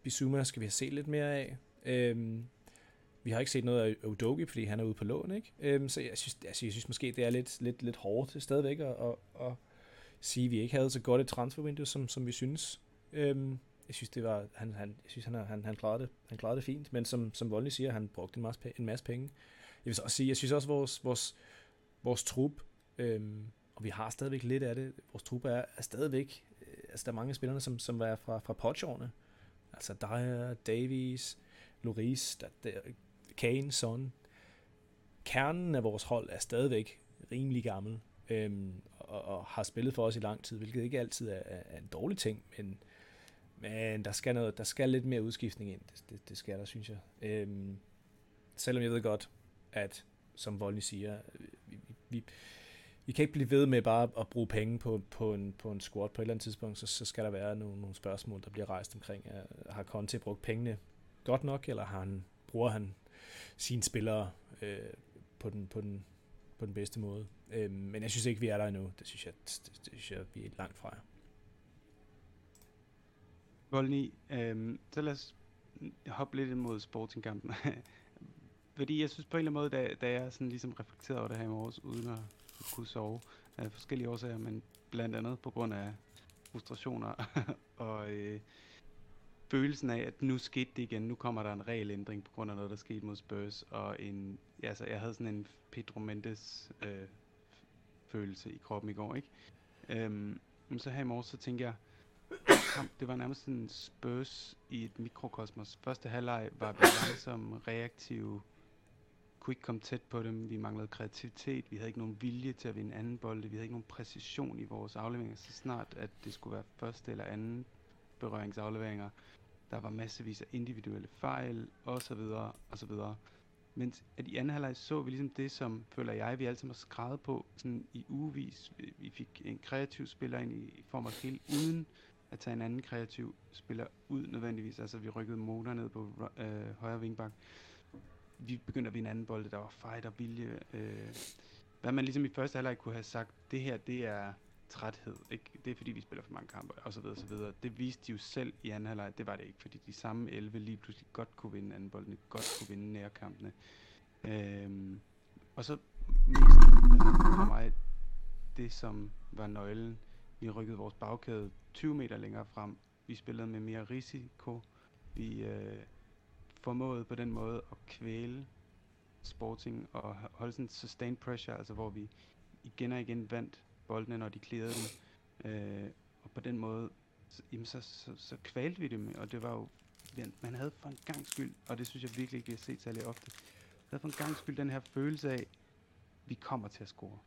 Bizuma skal vi have set lidt mere af. Øhm, vi har ikke set noget af Udogi, fordi han er ude på lån, ikke? Øhm, så jeg synes, altså, jeg synes måske, det er lidt, lidt, lidt hårdt stadigvæk at, at, at sige, at vi ikke havde så godt et transfervindue, som, som vi synes. Øhm, jeg synes, det var, han, han, jeg synes, han, han, han, klarede det, han klarede det fint, men som, som Voldny siger, han brugte en masse, en masse penge. Jeg vil også sige, jeg synes også, vores, vores, vores trup, øhm, og vi har stadigvæk lidt af det, vores trup er, er stadigvæk, øh, altså der er mange spillere, som, som er fra, fra potjårene. Altså Dyer, Davies, Loris, der, der, Kane, Son. Kernen af vores hold er stadigvæk rimelig gammel, øhm, og, og har spillet for os i lang tid, hvilket ikke altid er, er en dårlig ting, men men der skal, noget, der skal lidt mere udskiftning ind. Det, det, det skal der, synes jeg. Øhm, selvom jeg ved godt, at som Volny siger, øh, vi, vi, vi kan ikke blive ved med bare at bruge penge på, på, en, på en squad på et eller andet tidspunkt, så, så skal der være nogle, nogle spørgsmål, der bliver rejst omkring. Har Conte brugt pengene godt nok, eller har han, bruger han sine spillere øh, på, den, på, den, på den bedste måde? Øh, men jeg synes ikke, vi er der endnu. Det synes jeg, det, det synes jeg vi er langt fra. Volny, øh, så lad os hoppe lidt imod sportingkampen. Fordi jeg synes på en eller anden måde, da, da jeg sådan ligesom reflekterede over det her i morges, uden at kunne sove af forskellige årsager, men blandt andet på grund af frustrationer og øh, følelsen af, at nu skete det igen. Nu kommer der en regelændring på grund af noget, der skete mod Spurs. Og en, ja, altså, jeg havde sådan en Pedro Mendes øh, følelse i kroppen i går, ikke? Øhm, men så her i morges, så tænkte jeg, kamp, det var nærmest en Spurs i et mikrokosmos. Første halvleg var vi langsom, reaktive, kunne ikke komme tæt på dem. Vi manglede kreativitet. Vi havde ikke nogen vilje til at vinde anden bold. Vi havde ikke nogen præcision i vores afleveringer. Så snart, at det skulle være første eller anden berøringsafleveringer, der var massevis af individuelle fejl, og så videre, og så videre. Mens at i anden halvleg så vi ligesom det, som føler jeg, vi altid har skrevet på sådan i ugevis. Vi fik en kreativ spiller ind i, form af helt uden at tage en anden kreativ spiller ud nødvendigvis. Altså vi rykkede motor ned på øh, højre vingbak. Vi begyndte at vinde anden bold, der var fight og vilje. Øh, hvad man ligesom i første halvleg kunne have sagt, det her det er træthed. Ikke? Det er fordi, vi spiller for mange kampe, og så videre, og så videre. Det viste de jo selv i anden halvleg. Det var det ikke, fordi de samme 11 lige pludselig godt kunne vinde anden boldene, godt kunne vinde nærkampene. Øhm, og så mest altså, for mig, det som var nøglen, vi rykkede vores bagkæde 20 meter længere frem. Vi spillede med mere risiko. Vi øh, formåede på den måde at kvæle Sporting og holde sådan sustained pressure, altså hvor vi igen og igen vandt boldene, når de klirrede dem. Øh, og på den måde, så, jamen så, så, så kvalte vi dem, og det var jo, man havde for en gang skyld, og det synes jeg virkelig ikke, vi har set særlig ofte, man havde for en gang skyld den her følelse af, vi kommer til at score.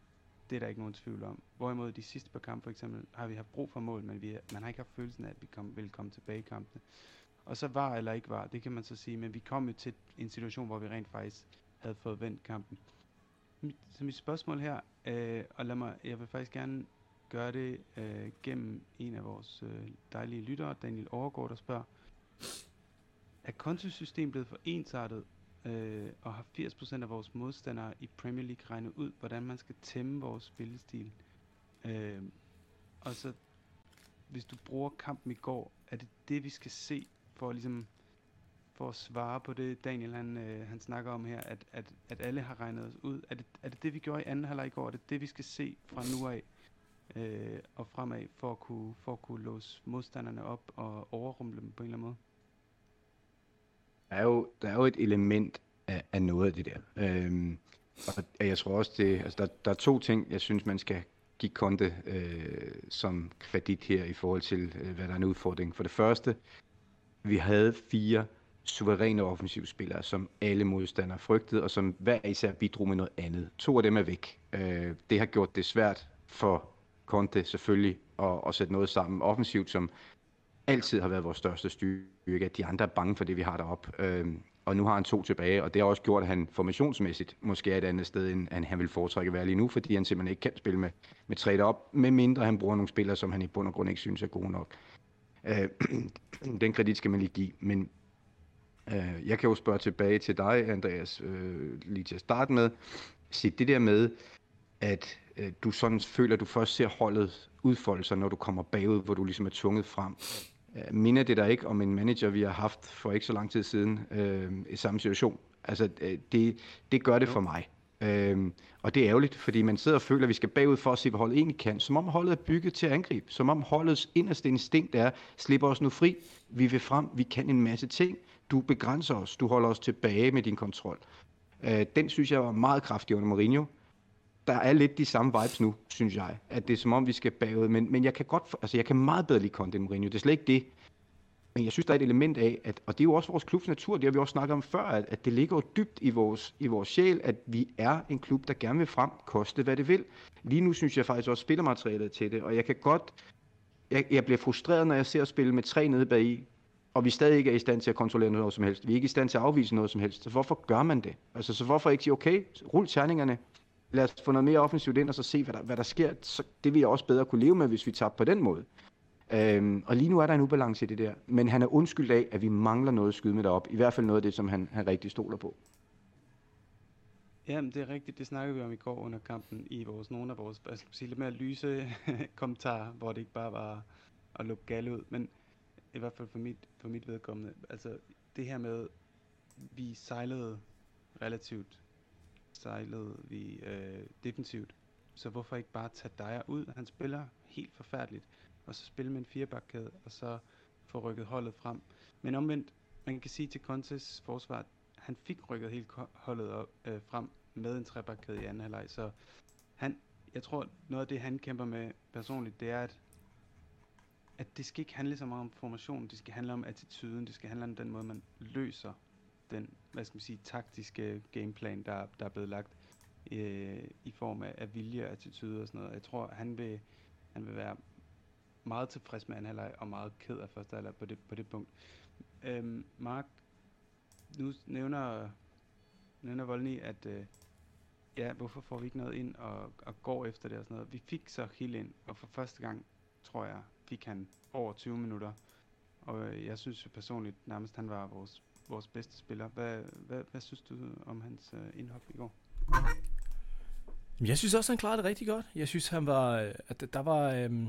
Det er der ikke nogen tvivl om. Hvorimod de sidste par kampe for eksempel, har vi haft brug for mål, men vi, man har ikke haft følelsen af, at vi kom, vil komme tilbage i kampene. Og så var eller ikke var, det kan man så sige, men vi kom jo til en situation, hvor vi rent faktisk havde fået vendt kampen. Så mit spørgsmål her, øh, og lad mig, jeg vil faktisk gerne gøre det øh, gennem en af vores øh, dejlige lyttere, Daniel Overgaard, der spørger, er kontosystemet blevet for ensartet, øh, og har 80% af vores modstandere i Premier League regnet ud, hvordan man skal tæmme vores spillestil? Øh, og så, hvis du bruger kampen i går, er det det, vi skal se for ligesom for at svare på det, Daniel han, øh, han snakker om her, at, at, at alle har regnet os ud. Er det, er det det, vi gjorde i anden halvleg i går? Er det det, vi skal se fra nu af øh, og fremad, for at, kunne, for at kunne låse modstanderne op og overrumple dem på en eller anden måde? Der er jo, der er jo et element af, af noget af det der. Øhm, og jeg tror også, det, altså der, der er to ting, jeg synes, man skal give Konte øh, som kredit her i forhold til, øh, hvad der er en udfordring. For det første, vi havde fire suveræne offensivspillere, som alle modstandere frygtede, og som hver især bidrog med noget andet. To af dem er væk. Øh, det har gjort det svært for Conte selvfølgelig at, at sætte noget sammen offensivt, som altid har været vores største styrke. at De andre er bange for det, vi har deroppe. Øh, og nu har han to tilbage, og det har også gjort, at han formationsmæssigt måske er et andet sted, end han vil foretrække at være lige nu, fordi han simpelthen ikke kan spille med, med trade op, med mindre han bruger nogle spillere, som han i bund og grund ikke synes er gode nok. Øh, den kredit skal man lige give, men Øh, jeg kan jo spørge tilbage til dig, Andreas, øh, lige til at starte med. Se det der med, at øh, du sådan føler, at du først ser holdet udfolde sig, når du kommer bagud, hvor du ligesom er tvunget frem. Øh, minder det dig ikke om en manager, vi har haft for ikke så lang tid siden øh, i samme situation? Altså, øh, det, det gør det for mig. Øhm, og det er ærgerligt, fordi man sidder og føler, at vi skal bagud for at se, hvad holdet egentlig kan. Som om holdet er bygget til at angribe. Som om holdets inderste instinkt er, slipper os nu fri. Vi vil frem. Vi kan en masse ting du begrænser os, du holder os tilbage med din kontrol. Øh, den synes jeg var meget kraftig under Mourinho. Der er lidt de samme vibes nu, synes jeg. At det er som om, vi skal bagud. Men, men jeg kan godt, altså jeg kan meget bedre lide Conte end Mourinho. Det er slet ikke det. Men jeg synes, der er et element af, at, og det er jo også vores klubs natur, det har vi også snakket om før, at, at det ligger jo dybt i vores, i vores sjæl, at vi er en klub, der gerne vil frem, koste hvad det vil. Lige nu synes jeg faktisk også spillermaterialet til det, og jeg kan godt, jeg, jeg bliver frustreret, når jeg ser at spille med tre nede bagi, i, og vi stadig ikke er i stand til at kontrollere noget som helst. Vi er ikke i stand til at afvise noget som helst. Så hvorfor gør man det? Altså, så hvorfor ikke sige, okay, rul terningerne, lad os få noget mere offensivt ind, og så se, hvad der, hvad der sker. Så det vil jeg også bedre kunne leve med, hvis vi tabte på den måde. Øhm, og lige nu er der en ubalance i det der. Men han er undskyldt af, at vi mangler noget at skyde med derop. I hvert fald noget af det, som han, han rigtig stoler på. Jamen, det er rigtigt. Det snakkede vi om i går under kampen i vores, nogle af vores hvad skal sige, lidt mere lyse kommentarer, hvor det ikke bare var at lukke gal ud. Men i hvert fald for mit, for mit vedkommende, altså det her med, vi sejlede relativt, sejlede vi øh, defensivt, så hvorfor ikke bare tage Dyer ud? Han spiller helt forfærdeligt og så spille med en firebakkæde, og så få rykket holdet frem. Men omvendt, man kan sige til Contes forsvar, han fik rykket helt holdet op, øh, frem med en trebakkæde i anden halvleg, så han, jeg tror, noget af det, han kæmper med personligt, det er, at, at det skal ikke handle så meget om formationen, det skal handle om attituden, det skal handle om den måde, man løser den, hvad skal man sige, taktiske gameplan, der, der er blevet lagt øh, i form af, af vilje og attitude og sådan noget. Jeg tror, han vil, han vil være meget tilfreds med anden halvleg og meget ked af første halvleg på det, på det punkt. Øhm, Mark, nu nævner, nævner Volny, at øh, ja, hvorfor får vi ikke noget ind og, og går efter det og sådan noget. Vi fik så helt ind, og for første gang, tror jeg, fik han over 20 minutter. Og øh, jeg synes personligt nærmest, han var vores, vores bedste spiller. Hvad, hvad, hvad synes du om hans øh, indhop i går? Jeg synes også, han klarede det rigtig godt. Jeg synes, han var, øh, at der var, Øh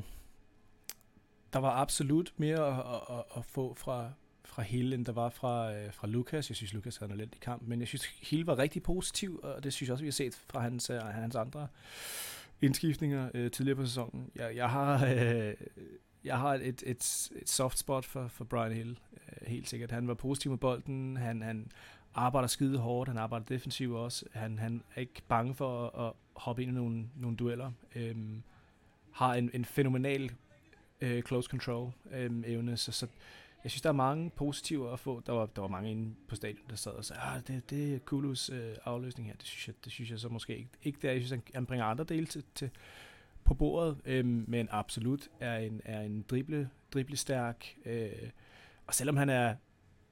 der var absolut mere at, at, at få fra, fra Hill, end der var fra, øh, fra Lukas. Jeg synes, Lukas havde en elendig kamp, men jeg synes, Hill var rigtig positiv, og det synes jeg også, vi har set fra hans, øh, hans andre indskiftninger øh, tidligere på sæsonen. Jeg, jeg har, øh, jeg har et, et, et soft spot for, for Brian Hill, øh, helt sikkert. Han var positiv med bolden, han, han arbejder skide hårdt, han arbejder defensivt også, han, han er ikke bange for at, at hoppe ind i nogle, nogle dueller, øhm, har en, en fænomenal øh, close control øh, evne, så, så jeg synes, der er mange positive at få. Der var, der var mange inde på stadion, der sad og sagde, ah, det, det er Kulus øh, afløsning her. Det synes, jeg, det synes jeg så måske ikke. Ikke der, jeg synes, han, han bringer andre dele til, til, på bordet, øh, men absolut er en, er en drible, driblestærk. Øh, og selvom han er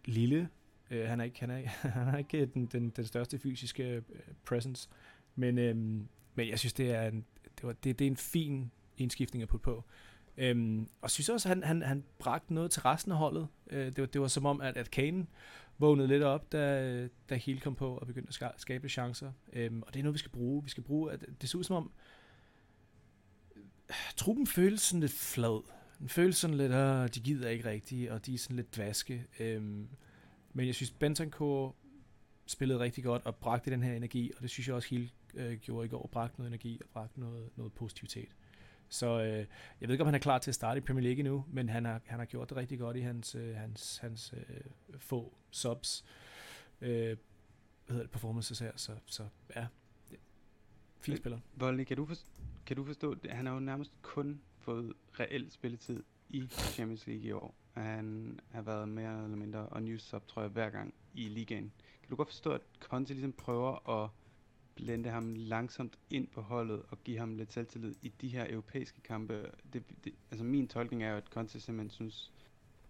lille, øh, han er ikke, han er, han er ikke den, den, den største fysiske øh, presence, men, øh, men jeg synes, det er en, det, var, det, det er en fin indskiftning at putte på. Øhm, og synes også, at han, han, han bragte noget til resten af holdet. Øh, det, var, det var som om, at, at Kane vågnede lidt op, da, da Hill kom på og begyndte at skabe chancer. Øhm, og det er noget, vi skal bruge. Vi skal bruge, at det ser ud som om, truppen føles sådan lidt flad. Den føles sådan lidt, at de gider ikke rigtigt, og de er sådan lidt dvaske. Øhm, men jeg synes, Bentancur spillede rigtig godt og bragte den her energi, og det synes jeg også Hill øh, gjorde i går, bragte noget energi og bragte noget, noget positivitet. Så øh, jeg ved ikke, om han er klar til at starte i Premier League nu, men han har, han har gjort det rigtig godt i hans, øh, hans, hans øh, få subs, øh, hvad hedder det, performances her, så, så ja, fint spiller. Voldelig, kan du, forstå, kan du forstå, han har jo nærmest kun fået reel spilletid i Champions League i år. Han har været mere eller mindre unused sub, tror jeg, hver gang i ligaen. Kan du godt forstå, at Conte ligesom prøver at blende ham langsomt ind på holdet og give ham lidt selvtillid i de her europæiske kampe. Det, det, altså min tolkning er jo, at Conte simpelthen synes,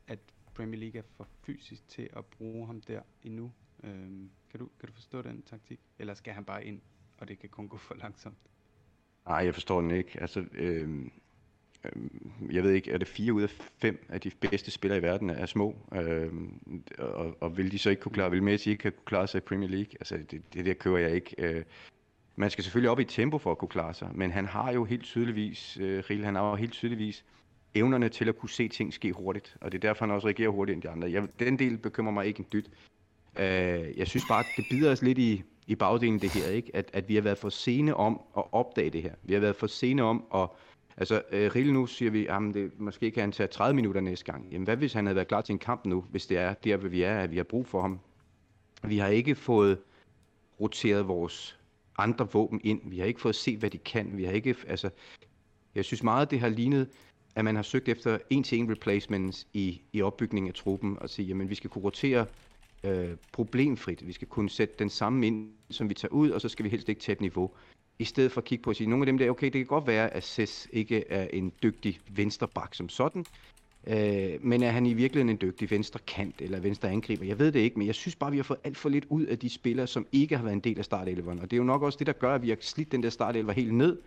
at Premier League er for fysisk til at bruge ham der endnu. Øhm, kan, du, kan du forstå den taktik? Eller skal han bare ind, og det kan kun gå for langsomt? Nej, jeg forstår den ikke. Altså, øh, Øhm, jeg ved ikke, er det fire ud af fem af de bedste spillere i verden er små? Øhm, og, og vil de så ikke kunne klare, vil Messi ikke kunne klare sig i Premier League? Altså, det, det der kører jeg ikke. Øh, man skal selvfølgelig op i tempo for at kunne klare sig, men han har jo helt tydeligvis, øh, Riel, han har jo helt tydeligvis evnerne til at kunne se ting ske hurtigt, og det er derfor, han også reagerer hurtigt end de andre. Jeg, den del bekymrer mig ikke en dyt. Øh, jeg synes bare, det bider os lidt i, i bagdelen det her, ikke? At, at vi har været for sene om at opdage det her. Vi har været for sene om at Altså, øh, Rille nu siger vi, at det, måske kan han tage 30 minutter næste gang. Jamen, hvad hvis han havde været klar til en kamp nu, hvis det er der, hvor vi er, at vi har brug for ham? Vi har ikke fået roteret vores andre våben ind. Vi har ikke fået set, hvad de kan. Vi har ikke, altså, jeg synes meget, det har lignet, at man har søgt efter en-til-en replacements i, i opbygningen af truppen, og sige, jamen vi skal kunne rotere øh, problemfrit. Vi skal kunne sætte den samme ind, som vi tager ud, og så skal vi helst ikke tabe niveau. I stedet for at kigge på at sige, nogle af dem der, okay, det kan godt være, at Cess ikke er en dygtig venstreback som sådan, øh, men er han i virkeligheden en dygtig venstre kant eller venstre angriber? Jeg ved det ikke, men jeg synes bare, vi har fået alt for lidt ud af de spillere, som ikke har været en del af startelveren. Og det er jo nok også det, der gør, at vi har slidt den der startelver helt ned,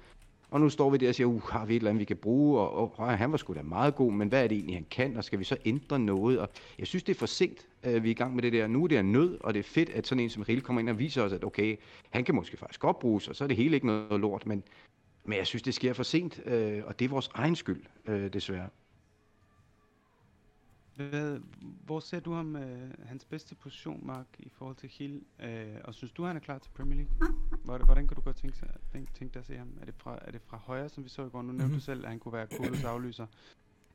og nu står vi der og siger, uh, har vi et eller andet, vi kan bruge, og, og, og han var sgu da meget god, men hvad er det egentlig, han kan, og skal vi så ændre noget? Og jeg synes, det er for sent, at vi er i gang med det der. Nu er det en nød, og det er fedt, at sådan en som Rille kommer ind og viser os, at okay, han kan måske faktisk godt bruges, og så er det hele ikke noget lort, men, men jeg synes, det sker for sent, øh, og det er vores egen skyld, øh, desværre. Hvad, hvor ser du ham øh, hans bedste position, Mark, i forhold til Hill? Øh, og synes du, han er klar til Premier League? Hvordan, hvordan kan du godt tænke, sig, tænke, tænke dig at se ham? Er det, fra, er det fra højre, som vi så i går? Nu nævnte mm-hmm. du selv, at han kunne være Kolos aflyser.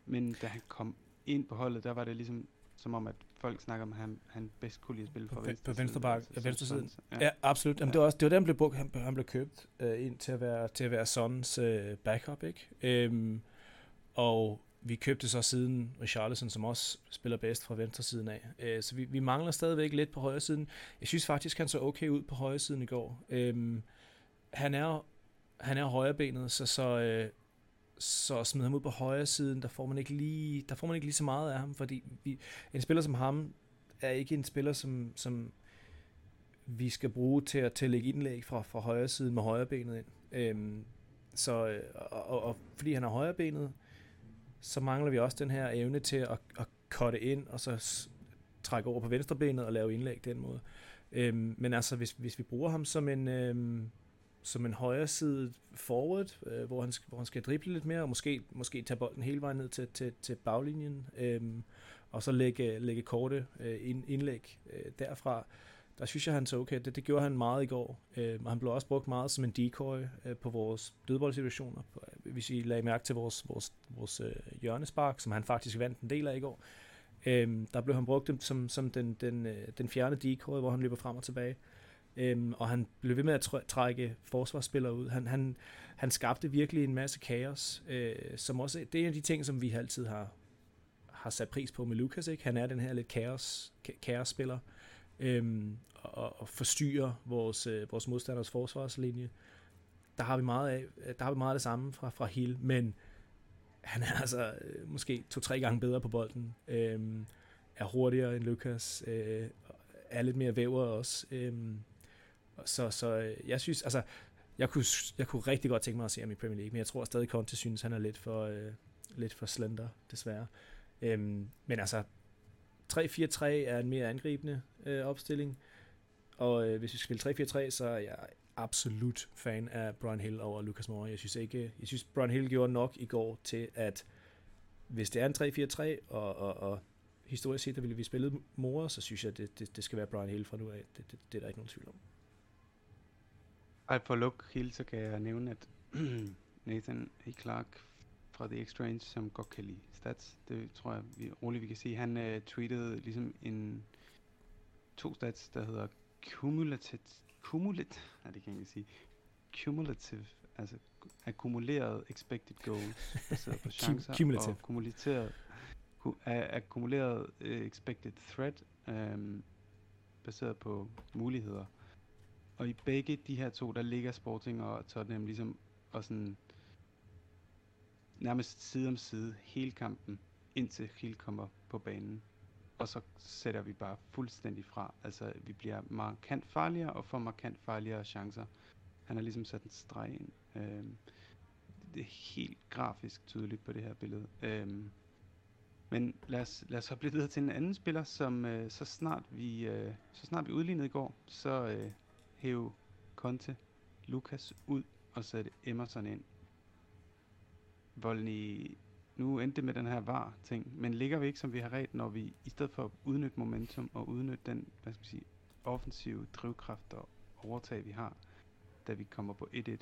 men da han kom ind på holdet, der var det ligesom som om, at folk snakker om, at han, han bedst kunne lide at spille på, for venstre på venstre, bak, altså, venstre siden. Ja. ja, absolut. Jamen, Ja. det var også det var den blev brugt, han, han blev købt øh, ind til at være til at være Sons øh, backup, ikke? Øhm, og vi købte så siden Richarlison, som også spiller bedst fra venstre siden af. Øh, så vi, vi mangler stadigvæk lidt på højre siden. Jeg synes faktisk, han så okay ud på højre siden i går. Øhm, han er han er højrebenet, så så øh, så smide ham ud på højre siden, der får man ikke lige, der får man ikke lige så meget af ham, fordi vi, en spiller som ham er ikke en spiller, som, som vi skal bruge til at, til indlæg fra, fra højre siden med højrebenet ind. Øhm, så, øh, og, og, og fordi han er højrebenet, så mangler vi også den her evne til at, at cutte ind, og så trække over på venstre benet og lave indlæg den måde. Øhm, men altså, hvis, hvis vi bruger ham som en, øhm, som en højre side forward, øh, hvor, han, hvor han skal drible lidt mere, og måske, måske tage bolden hele vejen ned til, til, til baglinjen, øhm, og så lægge, lægge korte øh, ind, indlæg øh, derfra. Der synes jeg, han så okay. Det, det gjorde han meget i går. Øh, og han blev også brugt meget som en decoy øh, på vores dødboldsituationer. Øh, hvis I lagde mærke til vores, vores, vores øh, hjørnespark, som han faktisk vandt en del af i går. Øh, der blev han brugt som, som den, den, øh, den fjerne decoy, hvor han løber frem og tilbage. Øhm, og han blev ved med at tr- trække forsvarsspillere ud. Han, han, han skabte virkelig en masse kaos, øh, som også det er en af de ting, som vi altid har, har sat pris på med Lukas. Ikke? Han er den her lidt kaos, ka- kaos-spiller, øhm, og, og forstyrre vores, øh, vores modstanders forsvarslinje. Der har vi meget af, der har vi meget af det samme fra, fra Hill, men han er altså øh, måske to-tre gange bedre på bolden, øhm, er hurtigere end Lukas, øh, er lidt mere væver også. Øhm, så, så øh, jeg synes, altså, jeg kunne, jeg kunne rigtig godt tænke mig at se ham i Premier League, men jeg tror stadig, Conte synes, han er lidt for, øh, lidt for slender, desværre. Øhm, men altså, 3-4-3 er en mere angribende øh, opstilling, og øh, hvis vi spiller 3-4-3, så er jeg absolut fan af Brian Hill over Lucas Moura. Jeg synes ikke, jeg synes Brian Hill gjorde nok i går til, at hvis det er en 3-4-3, og, og, og historisk set, der ville vi spille Moura, så synes jeg, det, det, det skal være Brian Hill fra nu af. Det, det, det er der ikke nogen tvivl om. Ej, på Luke Hill, så kan jeg nævne, at Nathan A. Clark fra The Exchange, som godt kan lide stats, det tror jeg vi, roligt, vi kan sige, han uh, tweetede ligesom en to stats, der hedder cumulative, cumulative, nej det kan jeg ikke sige, cumulative, altså akkumuleret expected goals, baseret på chancer, cumulative. og kumuleret, ku, a- akkumuleret uh, expected threat, um, baseret på muligheder. Og i begge de her to, der ligger Sporting og Tottenham ligesom og sådan nærmest side om side hele kampen, indtil Hill kommer på banen. Og så sætter vi bare fuldstændig fra. Altså, vi bliver markant farligere og får markant farligere chancer. Han har ligesom sat en streg ind. Øhm, det er helt grafisk tydeligt på det her billede. Øhm, men lad os, lad os hoppe lidt videre til en anden spiller, som øh, så snart vi øh, så snart vi udlignede i går, så øh, hæv Conte, Lukas ud og satte Emerson ind. Volny, nu endte det med den her var ting, men ligger vi ikke som vi har ret, når vi i stedet for at udnytte momentum og udnytte den, hvad skal man sige, offensive drivkraft og overtag vi har, da vi kommer på 1-1,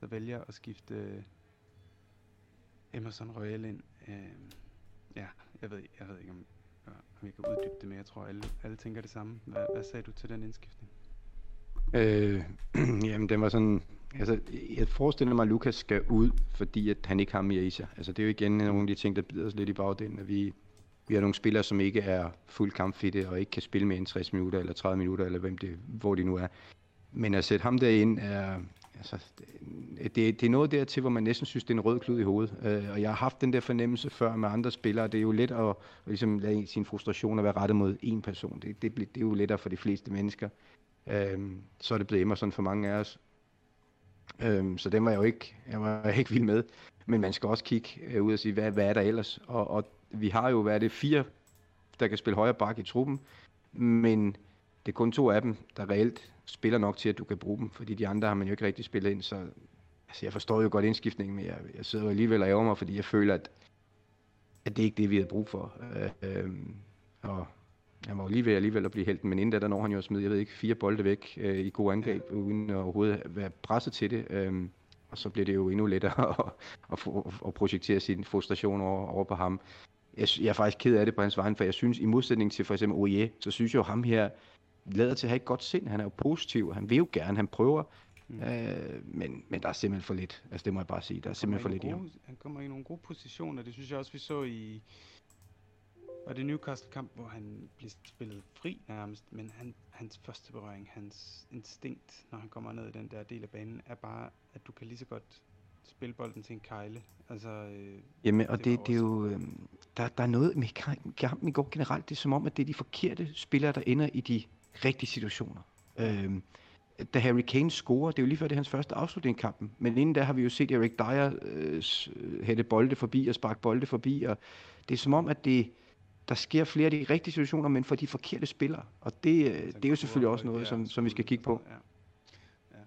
så vælger at skifte øh, Emerson Royal ind. Øh, ja, jeg ved, jeg ved ikke om, om jeg kan uddybe det, mere. jeg tror alle, alle tænker det samme. Hvad, hvad sagde du til den indskiftning? Øh, jamen, den var sådan... Altså, jeg forestiller mig, at Lukas skal ud, fordi at han ikke har mere i sig. Altså, det er jo igen nogle af de ting, der bider os lidt i bagdelen, at vi, vi har nogle spillere, som ikke er fuldt kampfitte, og ikke kan spille mere end 60 minutter, eller 30 minutter, eller hvem det, hvor de nu er. Men at sætte ham derind er... Altså, det, det er noget dertil, hvor man næsten synes, det er en rød klud i hovedet. Øh, og jeg har haft den der fornemmelse før med andre spillere. Det er jo let at, at ligesom lade sin frustration at være rettet mod én person. Det, det, det er jo lettere for de fleste mennesker. Øhm, så er det blevet Emerson for mange af os. Øhm, så den var jeg jo ikke, jeg var ikke vild med. Men man skal også kigge øh, ud og sige, hvad, hvad er der ellers? Og, og vi har jo, hvad er det, fire, der kan spille højre bak i truppen. Men det er kun to af dem, der reelt spiller nok til, at du kan bruge dem. Fordi de andre har man jo ikke rigtig spillet ind. Så altså, jeg forstår jo godt indskiftningen, men jeg, jeg sidder jo alligevel og ærger mig, fordi jeg føler, at, at det ikke er det, vi har brug for. Øh, øh, og han var jo lige ved alligevel at blive helten, men inden da, der når han jo at smide, jeg ved ikke, fire bolde væk øh, i god angreb, uden at overhovedet være presset til det. Øhm, og så bliver det jo endnu lettere at, at, at, at projektere sin frustration over, over på ham. Jeg, jeg er faktisk ked af det på hans vegne, for jeg synes, i modsætning til for eksempel Oje, så synes jeg jo ham her lader til at have et godt sind. Han er jo positiv, han vil jo gerne, han prøver, Mm. Øh, men, men der er simpelthen for lidt. Altså det må jeg bare sige. Der er simpelthen for lidt gode, i ham. Han kommer i nogle gode positioner. Det synes jeg også, vi så i... Var det Newcastle-kamp, hvor han blev spillet fri nærmest, men han, hans første berøring, hans instinkt, når han kommer ned i den der del af banen, er bare, at du kan lige så godt spille bolden til en kejle. Altså, øh, Jamen, og det, det, det er jo, øh, der, der er noget med kampen i går generelt, det er som om, at det er de forkerte spillere, der ender i de rigtige situationer. Øh, da Harry Kane scorer, det er jo lige før det er hans første afslutning i kampen, men inden da har vi jo set Erik Dyer øh, hætte bolde forbi og sparke bolde forbi, og det er som om, at det, der sker flere af de rigtige situationer, men for de forkerte spillere, og det, øh, det er jo selvfølgelig også noget, som, som vi skal kigge på. Ja. Ja.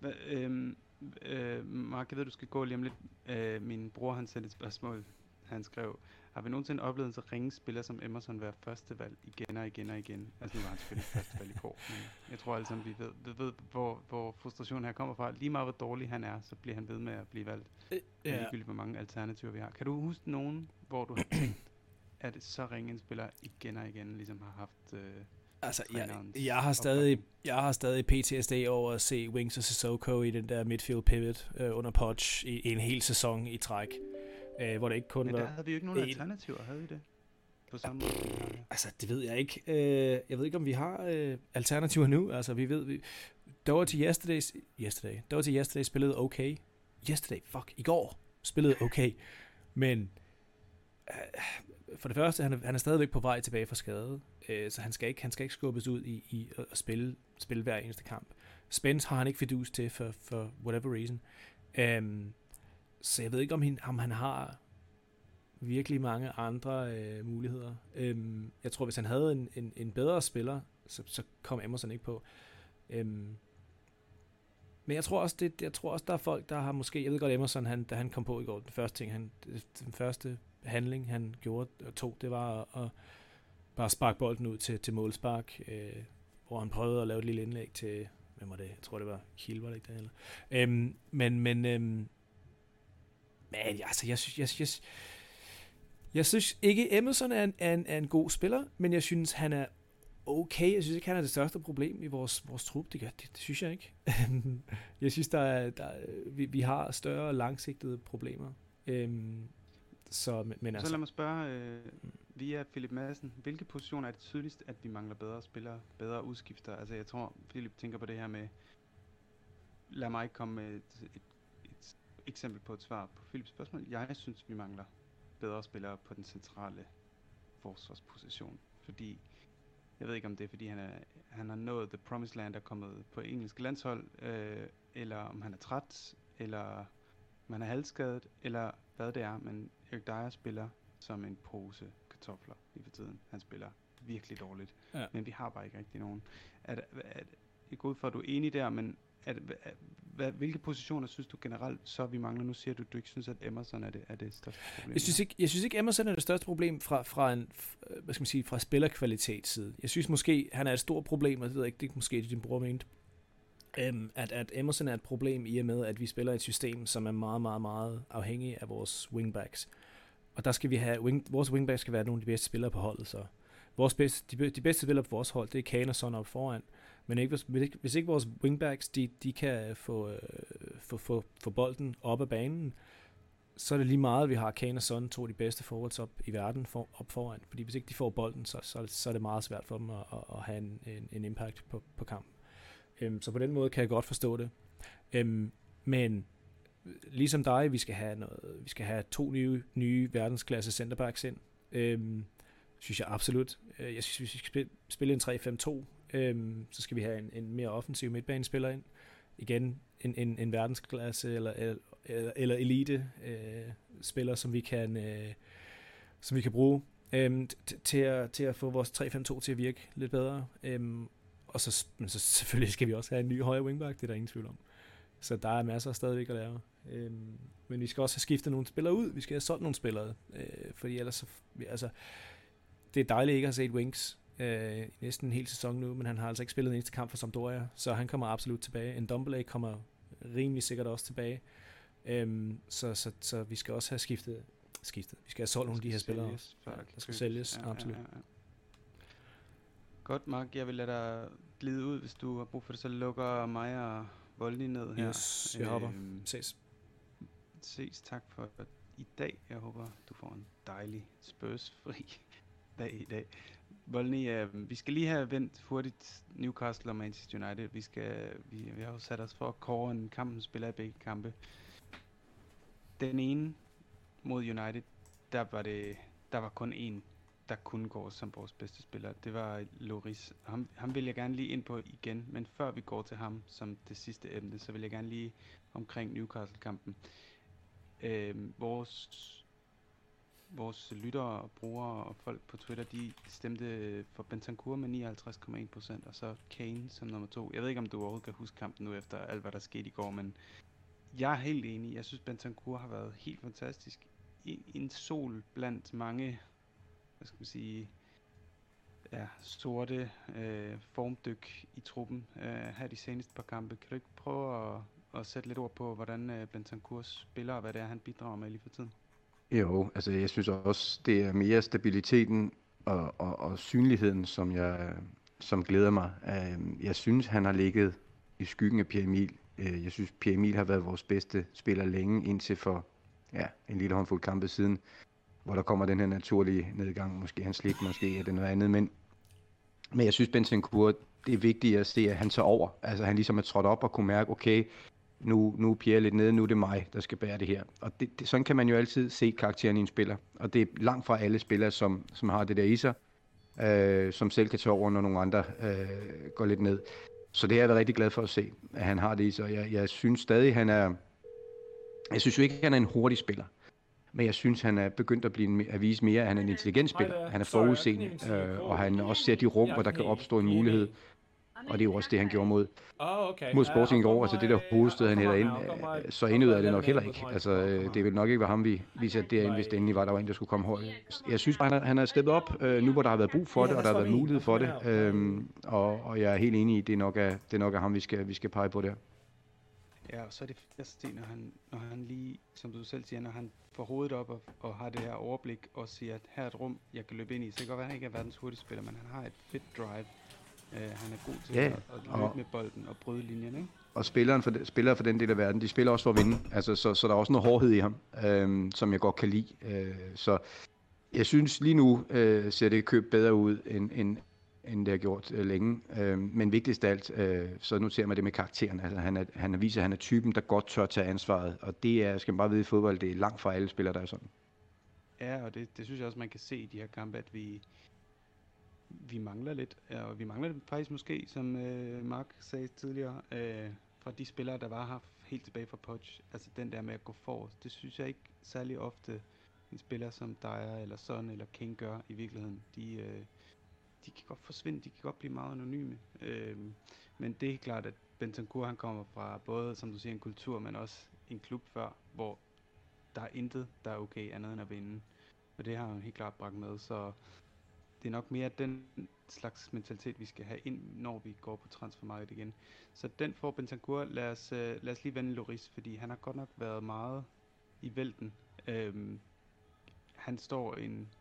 Hva, øhm, øh, Mark, jeg ved, du skal gå lige om lidt. Øh, min bror, han sendte et spørgsmål. Han skrev, har vi nogensinde oplevet en så ringe spiller som Emerson være første valg igen og igen og igen? Altså nu var han selvfølgelig første valg i går, men jeg tror alle sammen, vi ved, ved, ved hvor, hvor frustrationen her kommer fra. Lige meget hvor dårlig han er, så bliver han ved med at blive valgt. Øh, ja. Ligegyldigt hvor mange alternativer vi har. Kan du huske nogen, hvor du har tænkt, at så ringe en spiller igen og igen ligesom har haft... Øh, Altså, jeg, jeg, har stadig, jeg har stadig PTSD over at se Wings og Sissoko i den der midfield pivot øh, under Poch i, i en hel sæson i træk øh, hvor det ikke kun Men var... der havde vi jo ikke nogen en... alternativer, havde vi det? På samme måde? Altså, det ved jeg ikke. Øh, jeg ved ikke, om vi har øh, alternativer nu. Altså, vi ved... Vi, til Yesterdays... Yesterday. Til Yesterday spillede okay. Yesterday, fuck, i går spillede okay. Men øh, for det første, han er, han er stadigvæk på vej tilbage fra skade, øh, så han skal ikke, han skal ikke skubbes ud i, i at spille, spille hver eneste kamp. Spence har han ikke fidus til for, for whatever reason. Um, så jeg ved ikke, om, han, om han har virkelig mange andre øh, muligheder. Øhm, jeg tror, hvis han havde en, en, en bedre spiller, så, så kom Emerson ikke på. Øhm, men jeg tror også, det, jeg tror også, der er folk, der har måske, jeg ved godt, Emerson, han, da han kom på i går, den første ting, han, den første handling, han gjorde og tog, det var at, at bare sparke bolden ud til, til målspark, øh, hvor han prøvede at lave et lille indlæg til, hvem var det? Jeg tror, det var Kiel, var det ikke det Eller? Øhm, men, men, øhm, men altså, jeg synes, jeg, jeg, jeg synes ikke, Emerson er en, er, en, er en god spiller, men jeg synes, han er okay. Jeg synes ikke, han er det største problem i vores, vores trup. Det, gør, det, det synes jeg ikke. jeg synes, der er, der, vi, vi har større langsigtede problemer. Øhm, så, men, men så altså, lad mig spørge øh, via Philip Madsen. Hvilke positioner er det tydeligst, at vi mangler bedre spillere, bedre udskifter? Altså jeg tror, Philip tænker på det her med, lad mig ikke komme med et, et eksempel på et svar på Philips spørgsmål. Jeg synes, vi mangler bedre spillere på den centrale forsvarsposition. Fordi, jeg ved ikke om det er, fordi han, er, han har nået The Promised Land og kommet på engelsk landshold, øh, eller om han er træt, eller om han er halvskadet, eller hvad det er. Men Erik Dyer spiller som en pose kartofler i for tiden. Han spiller virkelig dårligt. Ja. Men vi har bare ikke rigtig nogen. Er, er, er, jeg går ud for, at du er enig der, men er, er, hvad, hvilke positioner synes du generelt så vi mangler? Nu siger du, at du ikke synes, at Emerson er det, er det største problem. Jeg synes ikke, jeg synes ikke Emerson er det største problem fra, fra en, hvad skal man sige, fra spillerkvalitetsside. Jeg synes måske, han er et stort problem, og det ved jeg ikke, det er måske det, din bror mente, um, at, at Emerson er et problem i og med, at vi spiller et system, som er meget, meget, meget afhængig af vores wingbacks. Og der skal vi have, wing, vores wingbacks skal være nogle af de bedste spillere på holdet, så vores bedste, de, de bedste spillere på vores hold, det er Kane og Son op foran. Men ikke, hvis, hvis ikke vores wingbacks, de, de kan få, øh, få, få, få bolden op af banen, så er det lige meget, at vi har Kane og Son, to af de bedste forwards op i verden, for, op foran. Fordi hvis ikke de får bolden, så, så, så er det meget svært for dem at, at, at have en, en, en impact på, på kampen. Øhm, så på den måde kan jeg godt forstå det. Øhm, men ligesom dig, vi skal have, noget, vi skal have to nye, nye verdensklasse centerbacks ind. Øhm, synes jeg absolut. Øh, jeg synes, vi skal spille en 3-5-2 Øhm, så skal vi have en, en mere offensiv midtbanespiller ind. Igen en, en, en verdensklasse eller, eller, eller elite øh, spiller, som vi kan, øh, som vi kan bruge øhm, til, at, til at få vores 3-5-2 til at virke lidt bedre. Øhm, og så, men så selvfølgelig skal vi også have en ny højre wingback, det er der ingen tvivl om. Så der er masser stadigvæk at lære. Øhm, men vi skal også have skiftet nogle spillere ud. Vi skal have solgt nogle spillere. Øh, fordi ellers så, altså, det er dejligt ikke at se et Wings øh, næsten en hel sæson nu, men han har altså ikke spillet en eneste kamp for Sampdoria, så han kommer absolut tilbage. En Dumbledore kommer rimelig sikkert også tilbage. Øhm, så, så, så vi skal også have skiftet, skiftet. Vi skal have solgt nogle af de her spillere også. Ja, der skal sælges, ja, absolut. Ja, ja. Godt, Mark. Jeg vil lade dig glide ud, hvis du har brug for det. Så lukker mig og Voldny ned her. Yes, jeg hopper. Øhm, ses. Ses. Tak for i dag. Jeg håber, du får en dejlig spørsfri dag i dag. Volny, øh, vi skal lige have vendt hurtigt Newcastle og Manchester United. Vi, skal, vi, vi har jo sat os for at kåre en kamp, spiller i begge kampe. Den ene mod United, der var det der var kun en, der kunne gå som vores bedste spiller. Det var Loris. Ham, ham vil jeg gerne lige ind på igen, men før vi går til ham som det sidste emne, så vil jeg gerne lige omkring Newcastle-kampen. Øh, vores vores lyttere og brugere og folk på Twitter, de stemte for Bentancur med 59,1%, og så Kane som nummer to. Jeg ved ikke, om du overhovedet kan huske kampen nu efter alt, hvad der skete i går, men jeg er helt enig. Jeg synes, Bentancur har været helt fantastisk. En, en sol blandt mange, hvad skal man sige, ja, sorte øh, formdyk i truppen øh, her de seneste par kampe. Kan du ikke prøve at, at sætte lidt ord på, hvordan øh, Bentancur spiller, og hvad det er, han bidrager med lige for tiden? Jo, altså jeg synes også, det er mere stabiliteten og, og, og synligheden, som jeg som glæder mig. Øhm, jeg synes, han har ligget i skyggen af Pierre Emil. Øh, jeg synes, Pierre Emil har været vores bedste spiller længe, indtil for ja, en lille håndfuld kampe siden, hvor der kommer den her naturlige nedgang. Måske han slik, måske er det noget andet. Men, men jeg synes, Bentancur, det er vigtigt at se, at han så over. Altså han ligesom er trådt op og kunne mærke, okay, nu, nu er Pierre lidt nede, nu er det mig, der skal bære det her. Og det, det, sådan kan man jo altid se karakteren i en spiller. Og det er langt fra alle spillere, som, som har det der i sig, øh, som selv kan tage over, når nogle andre øh, går lidt ned. Så det er jeg da rigtig glad for at se, at han har det i sig. Jeg, jeg synes stadig, han er... Jeg synes jo ikke, at han er en hurtig spiller. Men jeg synes, han er begyndt at, blive, at vise mere, at han er en intelligent spiller. Han er forudseende, øh, og han også ser de rum, hvor der kan opstå en mulighed og det er jo også det, han gjorde mod, oh, okay. mod Sporting i går. Altså det der hovedstød, han hætter ind, øh, så endnu er det nok heller ikke. Altså øh, det vil nok ikke være ham, vi, vi satte derind, hvis det endelig var, der var en, der skulle komme højt. Jeg synes bare, han han er steppet op, øh, nu hvor der har været brug for det, og der har været mulighed for det. Øhm, og, og jeg er helt enig i, det er nok er, det nok er ham, vi skal, vi skal pege på der. Ja, og så er det første når han, når han lige, som du selv siger, når han får hovedet op og, og har det her overblik og siger, at her er et rum, jeg kan løbe ind i. Så det kan godt være, at han ikke er verdens hurtigste spiller, men han har et fedt drive. Uh, han er god til ja, at, at løbe og, med bolden og bryde linjen, ikke? Og spilleren for, spillere for den del af verden, de spiller også for at vinde. Altså, så, så der er også noget hårdhed i ham, øhm, som jeg godt kan lide. Øh, så jeg synes lige nu øh, ser det køb bedre ud, end, end, end det har gjort øh, længe. Øh, men vigtigst af alt, øh, så noterer man det med karakteren. Altså, han, er, han viser, at han er typen, der godt tør tage ansvaret. Og det er, skal man bare vide i fodbold, det er langt fra alle spillere, der er sådan. Ja, og det, det synes jeg også, man kan se i de her kampe, at vi, vi mangler lidt, og vi mangler det faktisk måske, som øh, Mark sagde tidligere, øh, fra de spillere, der var her helt tilbage fra Poch. Altså den der med at gå forrest, det synes jeg ikke særlig ofte en spiller som Dyer eller Son eller King gør i virkeligheden. De, øh, de kan godt forsvinde, de kan godt blive meget anonyme. Øh, men det er klart, at Bentancur han kommer fra både, som du siger, en kultur, men også en klub før, hvor der er intet, der er okay andet end at vinde. Og det har han helt klart bragt med, så det er nok mere den slags mentalitet, vi skal have ind, når vi går på transfermarkedet igen. Så den får Bentancur. Lad os, øh, lad os lige vende Loris, fordi han har godt nok været meget i vælten. Øhm, han står en...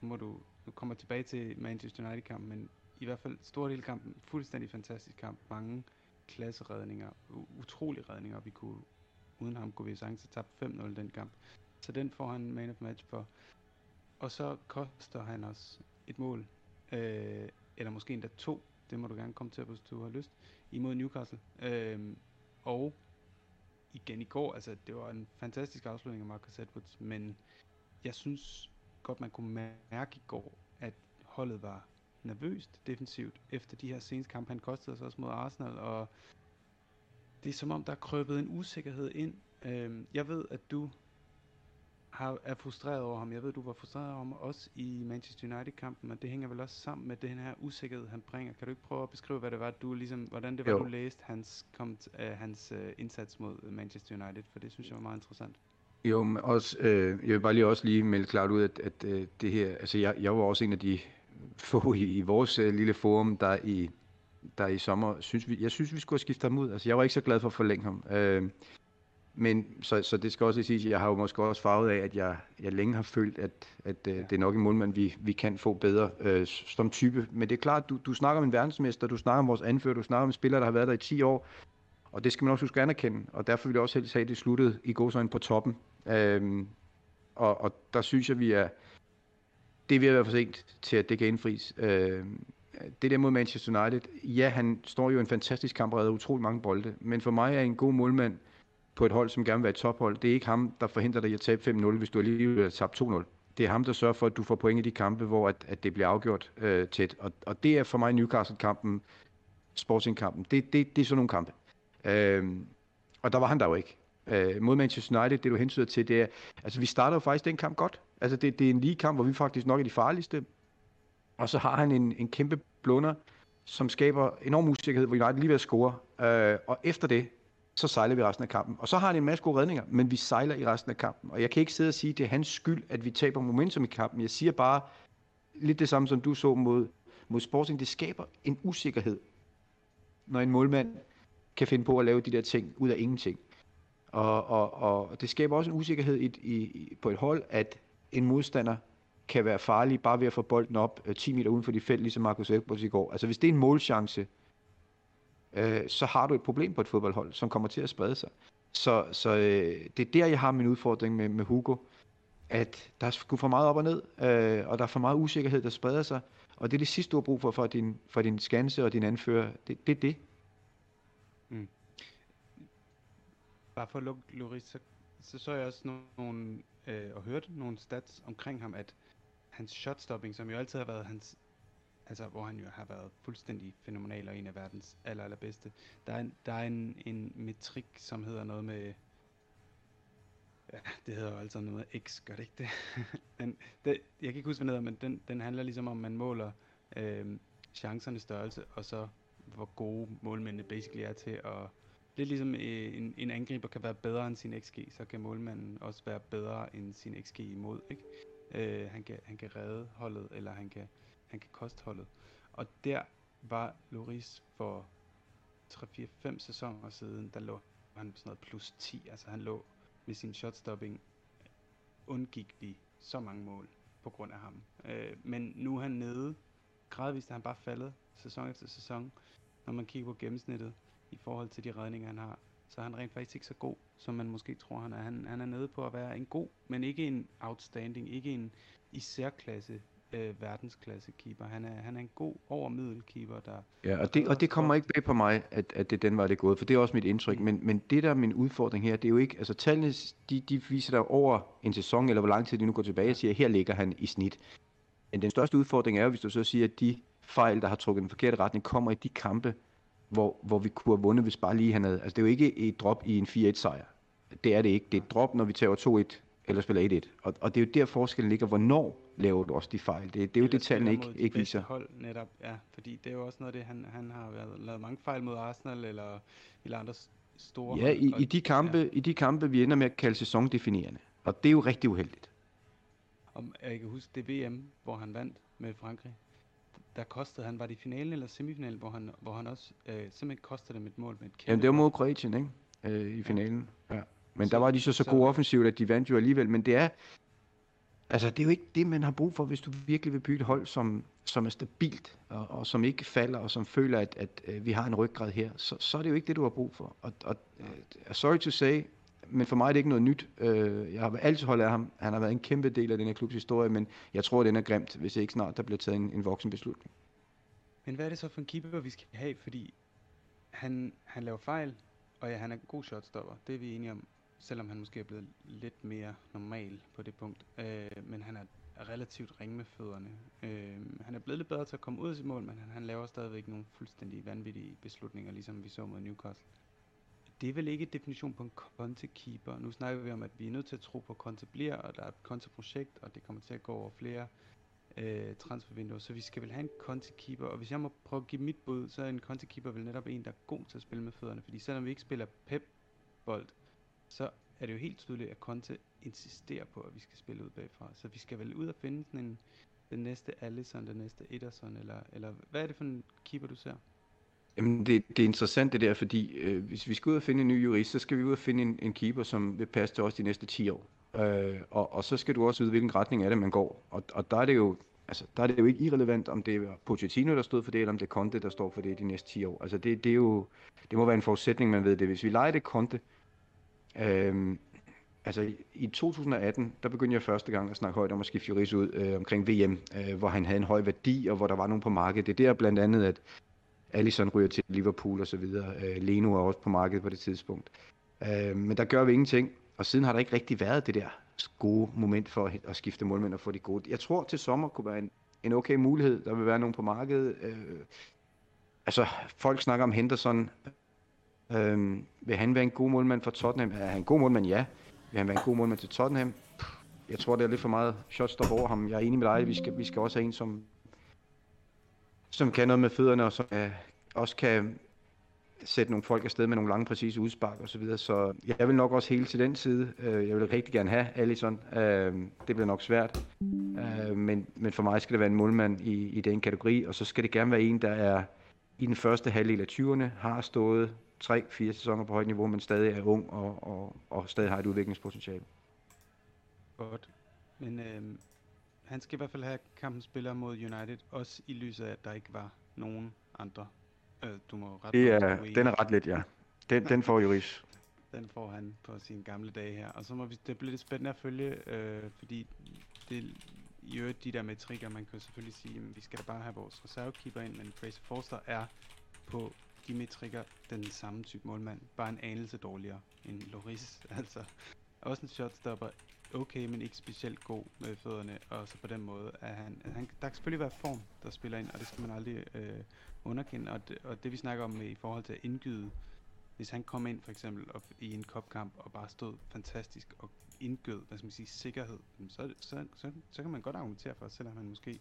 Nu må du... Nu kommer tilbage til Manchester United-kampen, men i hvert fald stor del af kampen, fuldstændig fantastisk kamp. Mange klasseredninger, utrolige redninger. Vi kunne, uden ham kunne vi sagtens have tabt 5-0 den kamp. Så den får han man of match for. Og så koster han os et mål, øh, eller måske endda to, det må du gerne komme til, hvis du har lyst, imod Newcastle. Øh, og igen i går, altså det var en fantastisk afslutning af Marcus Edwards, men jeg synes godt, man kunne mærke i går, at holdet var nervøst defensivt efter de her seneste kampe. Han kostede os også mod Arsenal, og det er som om, der er krøbet en usikkerhed ind. Øh, jeg ved, at du har, er frustreret over ham. Jeg ved, du var frustreret over ham også i Manchester United-kampen, men det hænger vel også sammen med den her usikkerhed, han bringer. Kan du ikke prøve at beskrive, hvad det var, du ligesom, hvordan det var, jo. du læste hans, kom, uh, hans uh, indsats mod Manchester United? For det synes jeg var meget interessant. Jo, men også, øh, jeg vil bare lige også lige melde klart ud, at, at øh, det her, altså jeg, jeg var også en af de få i, i vores øh, lille forum, der i, der i sommer, synes vi, jeg synes, vi skulle have skiftet ham ud. Altså jeg var ikke så glad for at forlænge ham. Øh, men så, så det skal også sige, at jeg har jo måske også farvet af, at jeg, jeg længe har følt, at, at ja. det er nok en målmand, vi, vi kan få bedre øh, som type. Men det er klart, du, du snakker om en verdensmester, du snakker om vores anfører, du snakker om en spiller, der har været der i 10 år, og det skal man også huske at anerkende, og derfor vil jeg også helst have det sluttede i godsøjne på toppen. Øhm, og, og der synes jeg, vi er, det vil være for sent til, at det kan indfries. Øhm, det der mod Manchester United, ja, han står jo en fantastisk kamp og redder utrolig mange bolde, men for mig er en god målmand på et hold, som gerne vil være et tophold, det er ikke ham, der forhindrer dig i at tabe 5-0, hvis du alligevel har tabt 2-0. Det er ham, der sørger for, at du får point i de kampe, hvor at, at det bliver afgjort øh, tæt. Og, og det er for mig Newcastle-kampen, Sporting-kampen. Det, det, det er sådan nogle kampe. Øh, og der var han der jo ikke. Øh, mod Manchester United, det du hensyder til, det er, altså vi starter jo faktisk den kamp godt. Altså det, det er en lige kamp, hvor vi faktisk nok er de farligste. Og så har han en, en kæmpe blunder, som skaber enorm usikkerhed, hvor United lige ved at score. Øh, og efter det, så sejler vi resten af kampen. Og så har han en masse gode redninger, men vi sejler i resten af kampen. Og jeg kan ikke sidde og sige, at det er hans skyld, at vi taber momentum i kampen. Jeg siger bare lidt det samme, som du så mod, mod Sporting. Det skaber en usikkerhed, når en målmand kan finde på at lave de der ting ud af ingenting. Og, og, og det skaber også en usikkerhed i, i, på et hold, at en modstander kan være farlig bare ved at få bolden op øh, 10 meter uden for de felt, ligesom Marcus Edwards i går. Altså hvis det er en målchance, øh, så har du et problem på et fodboldhold, som kommer til at sprede sig. Så, så øh, det er der, jeg har min udfordring med, med Hugo, at der er sgu for meget op og ned, øh, og der er for meget usikkerhed, der spreder sig, og det er det sidste, du har brug for for din, for din skanse og din anfører. Det, det er det. Mm. Bare for at lukke Loris, så, så så jeg også nogle, øh, og hørte nogle stats omkring ham, at hans shotstopping, som jo altid har været hans altså hvor han jo har været fuldstændig fænomenal og en af verdens aller, allerbedste. Der er, en, der er en, en metrik, som hedder noget med, ja, det hedder jo altså noget med X, gør det ikke det? den, det jeg kan ikke huske, hvad det hedder, men den, den handler ligesom om, man måler øh, chancernes størrelse, og så hvor gode målmændene basically er til at lidt ligesom øh, en, en angriber kan være bedre end sin XG, så kan målmanden også være bedre end sin XG imod, ikke? Øh, han, kan, han kan redde holdet, eller han kan han kan kostholdet. Og der var Loris for 3-4-5 sæsoner siden, der lå han på sådan noget plus 10. Altså han lå med sin shotstopping, undgik vi så mange mål på grund af ham. Øh, men nu er han nede. Gradvist er han bare faldet sæson efter sæson. Når man kigger på gennemsnittet i forhold til de redninger, han har, så er han rent faktisk ikke så god, som man måske tror, han er. Han, han er nede på at være en god, men ikke en outstanding, ikke en i særklasse øh, verdensklasse keeper. Han er, han er en god overmiddel keeper, der... Ja, og det, og det kommer ikke bag på mig, at, at det den var det gået, for det er også mit indtryk. Mm. Men, men det der er min udfordring her, det er jo ikke... Altså tallene, de, de viser der over en sæson, eller hvor lang tid de nu går tilbage, og siger, her ligger han i snit. Men den største udfordring er jo, hvis du så siger, at de fejl, der har trukket den forkerte retning, kommer i de kampe, hvor, hvor vi kunne have vundet, hvis bare lige han havde... Altså det er jo ikke et drop i en 4-1 sejr. Det er det ikke. Det er et drop, når vi tager 2-1 eller spiller 1-1. Og, og det er jo der forskellen ligger, hvornår laver du også de fejl. Det, det er jo det, tallene ikke, ikke viser. Hold, netop, ja, fordi det er jo også noget af det, han, han har været, lavet mange fejl mod Arsenal eller, eller andre store Ja, i, i, de kampe, ja. i de kampe, vi ender med at kalde sæsondefinerende. Og det er jo rigtig uheldigt. Om, jeg kan huske det VM, hvor han vandt med Frankrig. Der kostede han, var det i finalen eller semifinalen, hvor han, hvor han også øh, simpelthen kostede dem et mål med et kæmpe Jamen det var mod Kroatien, ikke? Øh, I finalen. Ja. Men der var de så så, gode offensivt, at de vandt jo alligevel. Men det er, altså det er jo ikke det, man har brug for, hvis du virkelig vil bygge et hold, som, som er stabilt, og, og som ikke falder, og som føler, at, at, at vi har en ryggrad her. Så, så er det jo ikke det, du har brug for. Og, og uh, sorry to say, men for mig er det ikke noget nyt. Uh, jeg har altid holdt af ham. Han har været en kæmpe del af den her klubs historie, men jeg tror, den er grimt, hvis ikke snart der bliver taget en, en voksen beslutning. Men hvad er det så for en keeper, vi skal have? Fordi han, han laver fejl, og ja, han er en god shotstopper. Det er vi enige om selvom han måske er blevet lidt mere normal på det punkt. Øh, men han er relativt ringe med fødderne. Øh, han er blevet lidt bedre til at komme ud af sit mål, men han, han laver stadigvæk nogle fuldstændig vanvittige beslutninger, ligesom vi så mod Newcastle. Det er vel ikke definition på en kontekeeper. Nu snakker vi om, at vi er nødt til at tro på, at Conte bliver, og der er et konteprojekt, og det kommer til at gå over flere øh, transfervinduer. Så vi skal vel have en kontekeeper, og hvis jeg må prøve at give mit bud, så er en kontekeeper vel netop en, der er god til at spille med fødderne. Fordi selvom vi ikke spiller pep-bold, så er det jo helt tydeligt, at Conte insisterer på, at vi skal spille ud bagfra. Så vi skal vel ud og finde sådan en, den næste Allison, den næste Ederson, eller, eller hvad er det for en keeper, du ser? Jamen, det, det er interessant det der, fordi øh, hvis vi skal ud og finde en ny jurist, så skal vi ud og finde en, en keeper, som vil passe til os de næste 10 år. Øh, og, og så skal du også vide, hvilken retning er det, man går. Og, og der er det jo altså, der er det jo ikke irrelevant, om det er Pochettino, der stod for det, eller om det er Conte, der står for det de næste 10 år. Altså, det, det, er jo, det må være en forudsætning, man ved det. Hvis vi leger det Conte, øhm, altså i 2018, der begyndte jeg første gang at snakke højt om at skifte Juris ud øh, omkring VM, øh, hvor han havde en høj værdi, og hvor der var nogen på markedet. Det er der blandt andet, at Allison ryger til Liverpool og så videre. Øh, Leno er også på markedet på det tidspunkt. Øh, men der gør vi ingenting, og siden har der ikke rigtig været det der gode moment for at skifte målmænd og få de gode. Jeg tror til sommer kunne være en, en okay mulighed. Der vil være nogen på markedet. Øh, altså, folk snakker om Henderson. Øhm, vil han være en god målmand for Tottenham? Er han en god målmand? Ja. Vil han være en god målmand til Tottenham? Jeg tror, det er lidt for meget shotstop over ham. Jeg er enig med dig. Vi skal, vi skal også have en, som, som kan noget med fødderne, og som øh, også kan sætte nogle folk afsted med nogle lange, præcise udspark og så videre. Så jeg vil nok også hele til den side. Øh, jeg vil rigtig gerne have Allison. Øh, det bliver nok svært. Øh, men, men for mig skal det være en målmand i, i den kategori, og så skal det gerne være en, der er i den første halvdel af 20'erne, har stået 3-4 sæsoner på højt niveau, men stadig er ung og, og, og stadig har et udviklingspotentiale. Godt. Men øh, han skal i hvert fald have kampen spiller mod United, også i lyset af, at der ikke var nogen andre Øh, du må ret det er, den er ret lidt, ja. Den, den får Juris. Den får han på sine gamle dage her. Og så må vi, det bliver lidt spændende at følge, øh, fordi det, i øvrigt de der metrikker, man kan selvfølgelig sige, at vi skal da bare have vores reservekeeper ind, men Fraser Forster er på de metrikker den samme type målmand, bare en anelse dårligere end Loris. Altså, også en shotstopper, okay, men ikke specielt god med fødderne, og så på den måde er han, han der kan selvfølgelig være form, der spiller ind, og det skal man aldrig øh, underkende, og det, og det vi snakker om i forhold til at indgyde, hvis han kom ind for eksempel op, i en kopkamp og bare stod fantastisk og indgød, hvad skal man sige, sikkerhed, så, så, så, så kan man godt argumentere for, selvom han måske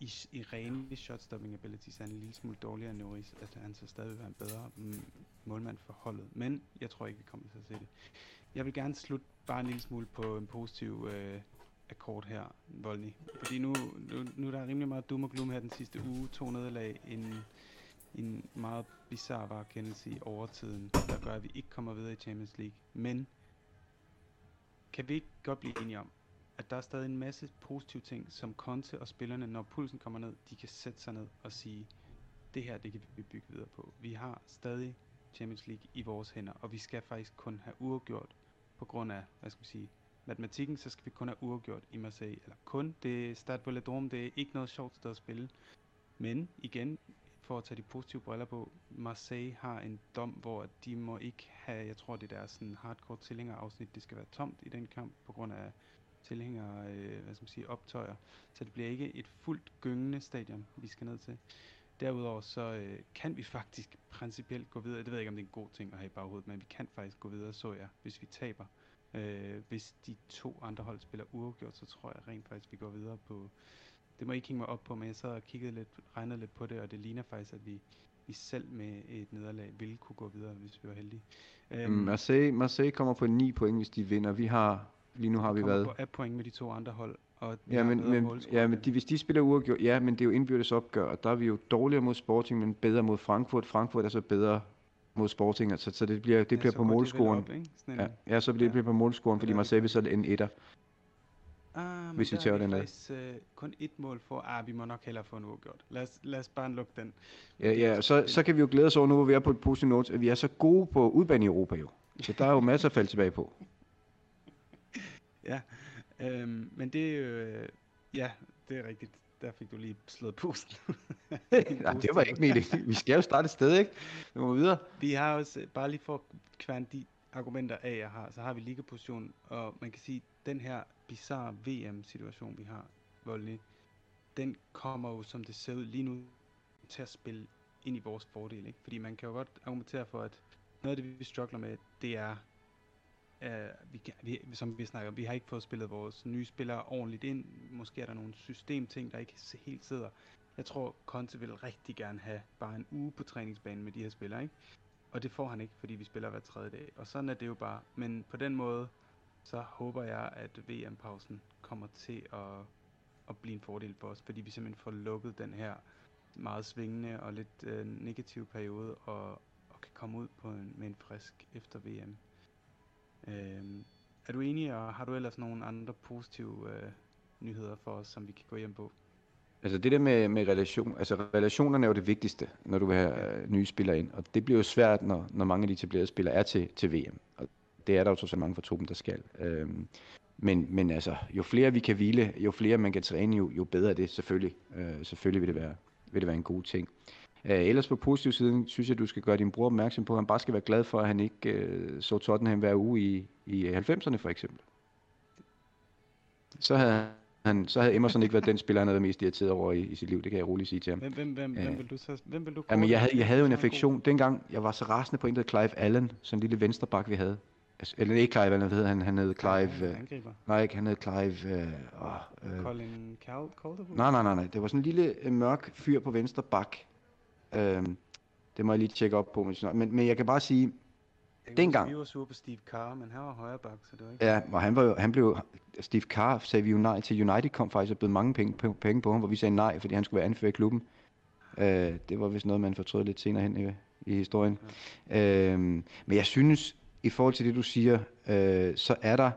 i, i rene shotstopping abilities er en lille smule dårligere end Norris, at han så stadig vil være en bedre mm, målmand for holdet. Men jeg tror ikke, vi kommer til at se det. Jeg vil gerne slutte bare en lille smule på en positiv øh, akkord her, Volny. Fordi nu, nu, nu er der rimelig meget dum og gloom her den sidste uge. To nederlag, en, en meget bizarre varekendelse i overtiden, der gør, at vi ikke kommer videre i Champions League. Men kan vi ikke godt blive enige om, at der er stadig en masse positive ting, som Conte og spillerne, når pulsen kommer ned, de kan sætte sig ned og sige, det her, det kan vi bygge videre på. Vi har stadig Champions League i vores hænder, og vi skal faktisk kun have uafgjort på grund af, hvad skal man sige, matematikken, så skal vi kun have uafgjort i Marseille. Eller kun, det er Stade Velodrome, det er ikke noget sjovt sted at spille. Men igen, for at tage de positive briller på, Marseille har en dom, hvor de må ikke have, jeg tror det er sådan hardcore tilhængerafsnit, det skal være tomt i den kamp, på grund af tilhængere, øh, hvad skal man sige, optøjer. Så det bliver ikke et fuldt gyngende stadion, vi skal ned til. Derudover så øh, kan vi faktisk principielt gå videre. Det ved jeg ikke, om det er en god ting at have i baghovedet, men vi kan faktisk gå videre, så jeg, hvis vi taber. Øh, hvis de to andre hold spiller uafgjort, så tror jeg rent faktisk, vi går videre på... Det må I ikke hænge mig op på, men jeg sad og kiggede lidt, regnede lidt på det, og det ligner faktisk, at vi, vi selv med et nederlag ville kunne gå videre, hvis vi var heldige. Um, Marseille, Marseille kommer på 9 point, hvis de vinder. Vi har, lige nu har vi været... på point med de to andre hold, og ja, men, men, ja, men de, hvis de spiller uafgjort, ja, men det er jo indbyrdes opgør, og der er vi jo dårligere mod Sporting, men bedre mod Frankfurt. Frankfurt er så bedre mod Sporting, altså, så det bliver, det ja, bliver på målscoren. ja, ja, så bliver det bliver på målscoren, fordi Marseille vil så en etter. Ah, hvis vi tager den af. Uh, kun et mål for, ah, vi må nok hellere få en uafgjort. Lad os, lad os bare lukke den. Ja, ja, så, så kan vi jo glæde os over nu, hvor vi er på et positivt note, at vi er så gode på udbanen i Europa jo. Så der er jo masser at falde tilbage på. ja, øhm, men det er jo, øh, ja, det er rigtigt der fik du lige slået pusten. Nej, det var ikke mit. Vi skal jo starte et sted, ikke? Vi må videre. Vi har også, bare lige for at kværne de argumenter af, jeg har, så har vi ligaposition, og man kan sige, den her bizarre VM-situation, vi har, Voldelig, den kommer jo, som det ser ud lige nu, til at spille ind i vores fordel, ikke? Fordi man kan jo godt argumentere for, at noget af det, vi struggler med, det er øh, vi, vi, som vi snakker om, vi har ikke fået spillet vores nye spillere ordentligt ind. Måske er der nogle systemting, der ikke helt sidder. Jeg tror, Conte vil rigtig gerne have bare en uge på træningsbanen med de her spillere, ikke? Og det får han ikke, fordi vi spiller hver tredje dag. Og sådan er det jo bare. Men på den måde, så håber jeg, at VM-pausen kommer til at, at blive en fordel for os, fordi vi simpelthen får lukket den her meget svingende og lidt øh, negativ periode, og, og kan komme ud på en, med en frisk efter VM. Øh, er du enig, og har du ellers nogle andre positive øh, nyheder for os, som vi kan gå hjem på? Altså det der med, med relation, altså relationerne er jo det vigtigste, når du vil have øh, nye spillere ind. Og det bliver jo svært, når, når mange af de etablerede spillere er til, til VM. Og det er der jo så mange fra truppen, der skal. Øhm, men, men altså, jo flere vi kan hvile, jo flere man kan træne, jo, jo bedre er det selvfølgelig. Øh, selvfølgelig vil det, være, vil det være en god ting. Øh, ellers på positiv siden, synes jeg, du skal gøre din bror opmærksom på, at han bare skal være glad for, at han ikke øh, så Tottenham hver uge i, i 90'erne for eksempel. Så havde han, så havde Emerson ikke været den spiller, han havde mest irriteret over i, i sit liv. Det kan jeg roligt sige til ham. Hvem, hvem, hvem, hvem vil du så, hvem vil du Jamen, jeg havde, jeg havde jo en god? affektion. Dengang, jeg var så rasende på hed Clive Allen, sådan en lille vensterbak, vi havde. Altså, eller ikke Clive hvad hedder han? Han hed Clive... Øh, Angriber. nej, ikke, han hed Clive... Øh, øh, Colin Cal Calderwood? nej, nej, nej, nej. Det var sådan en lille øh, mørk fyr på venstre bak. Øh, det må jeg lige tjekke op på. Men, men, jeg kan bare sige, Jeg dengang- Vi var sure på Steve Carr, men han var højre bak, så det var ikke... Ja, og han, var jo, han blev, Steve Carr sagde vi jo nej til. United kom faktisk og bød mange penge, penge på ham, hvor vi sagde nej, fordi han skulle være anfører i klubben. Øh, det var vist noget, man fortrød lidt senere hen i, i historien. Øh, men jeg synes, i forhold til det, du siger, øh, så er der,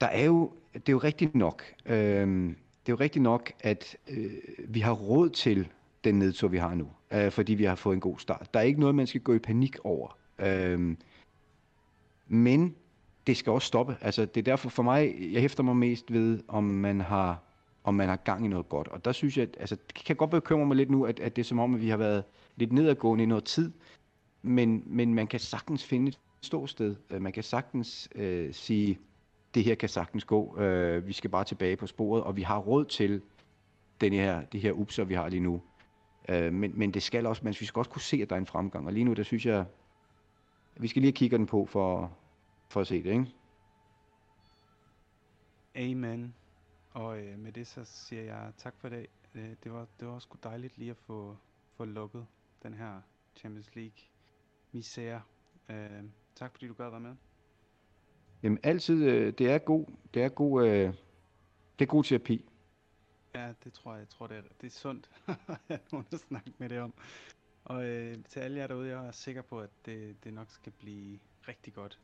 der er jo, det er jo rigtigt nok, øh, det er jo rigtigt nok, at øh, vi har råd til den nedtur, vi har nu, øh, fordi vi har fået en god start. Der er ikke noget, man skal gå i panik over. Øh, men det skal også stoppe. Altså, det er derfor for mig, jeg hæfter mig mest ved, om man har, om man har gang i noget godt. Og der synes jeg, at, altså, det kan godt bekymre mig lidt nu, at, at det er som om, at vi har været lidt nedadgående i noget tid. Men, men man kan sagtens finde et ståsted. sted. Øh, man kan sagtens øh, sige, det her kan sagtens gå. Øh, vi skal bare tilbage på sporet, og vi har råd til den her, de her upser, vi har lige nu. Øh, men, men det skal også, men vi skal også kunne se, at der er en fremgang. Og lige nu, der synes jeg, vi skal lige kigge den på for, for at se det, ikke? Amen. Og øh, med det så siger jeg tak for i dag. Øh, det, var, det var sgu dejligt lige at få, få lukket den her Champions League misære. Øh, tak fordi du gad være med. Jamen altid, øh, det er god, det er god, øh, det er god terapi. Ja, det tror jeg. Jeg tror, det er, det er sundt at nogen at snakke med det om. Og øh, til alle jer derude, jeg er sikker på, at det, det nok skal blive rigtig godt.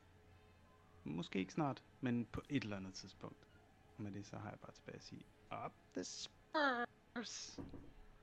Måske ikke snart, men på et eller andet tidspunkt. Og med det, så har jeg bare tilbage at sige, Up the Spurs!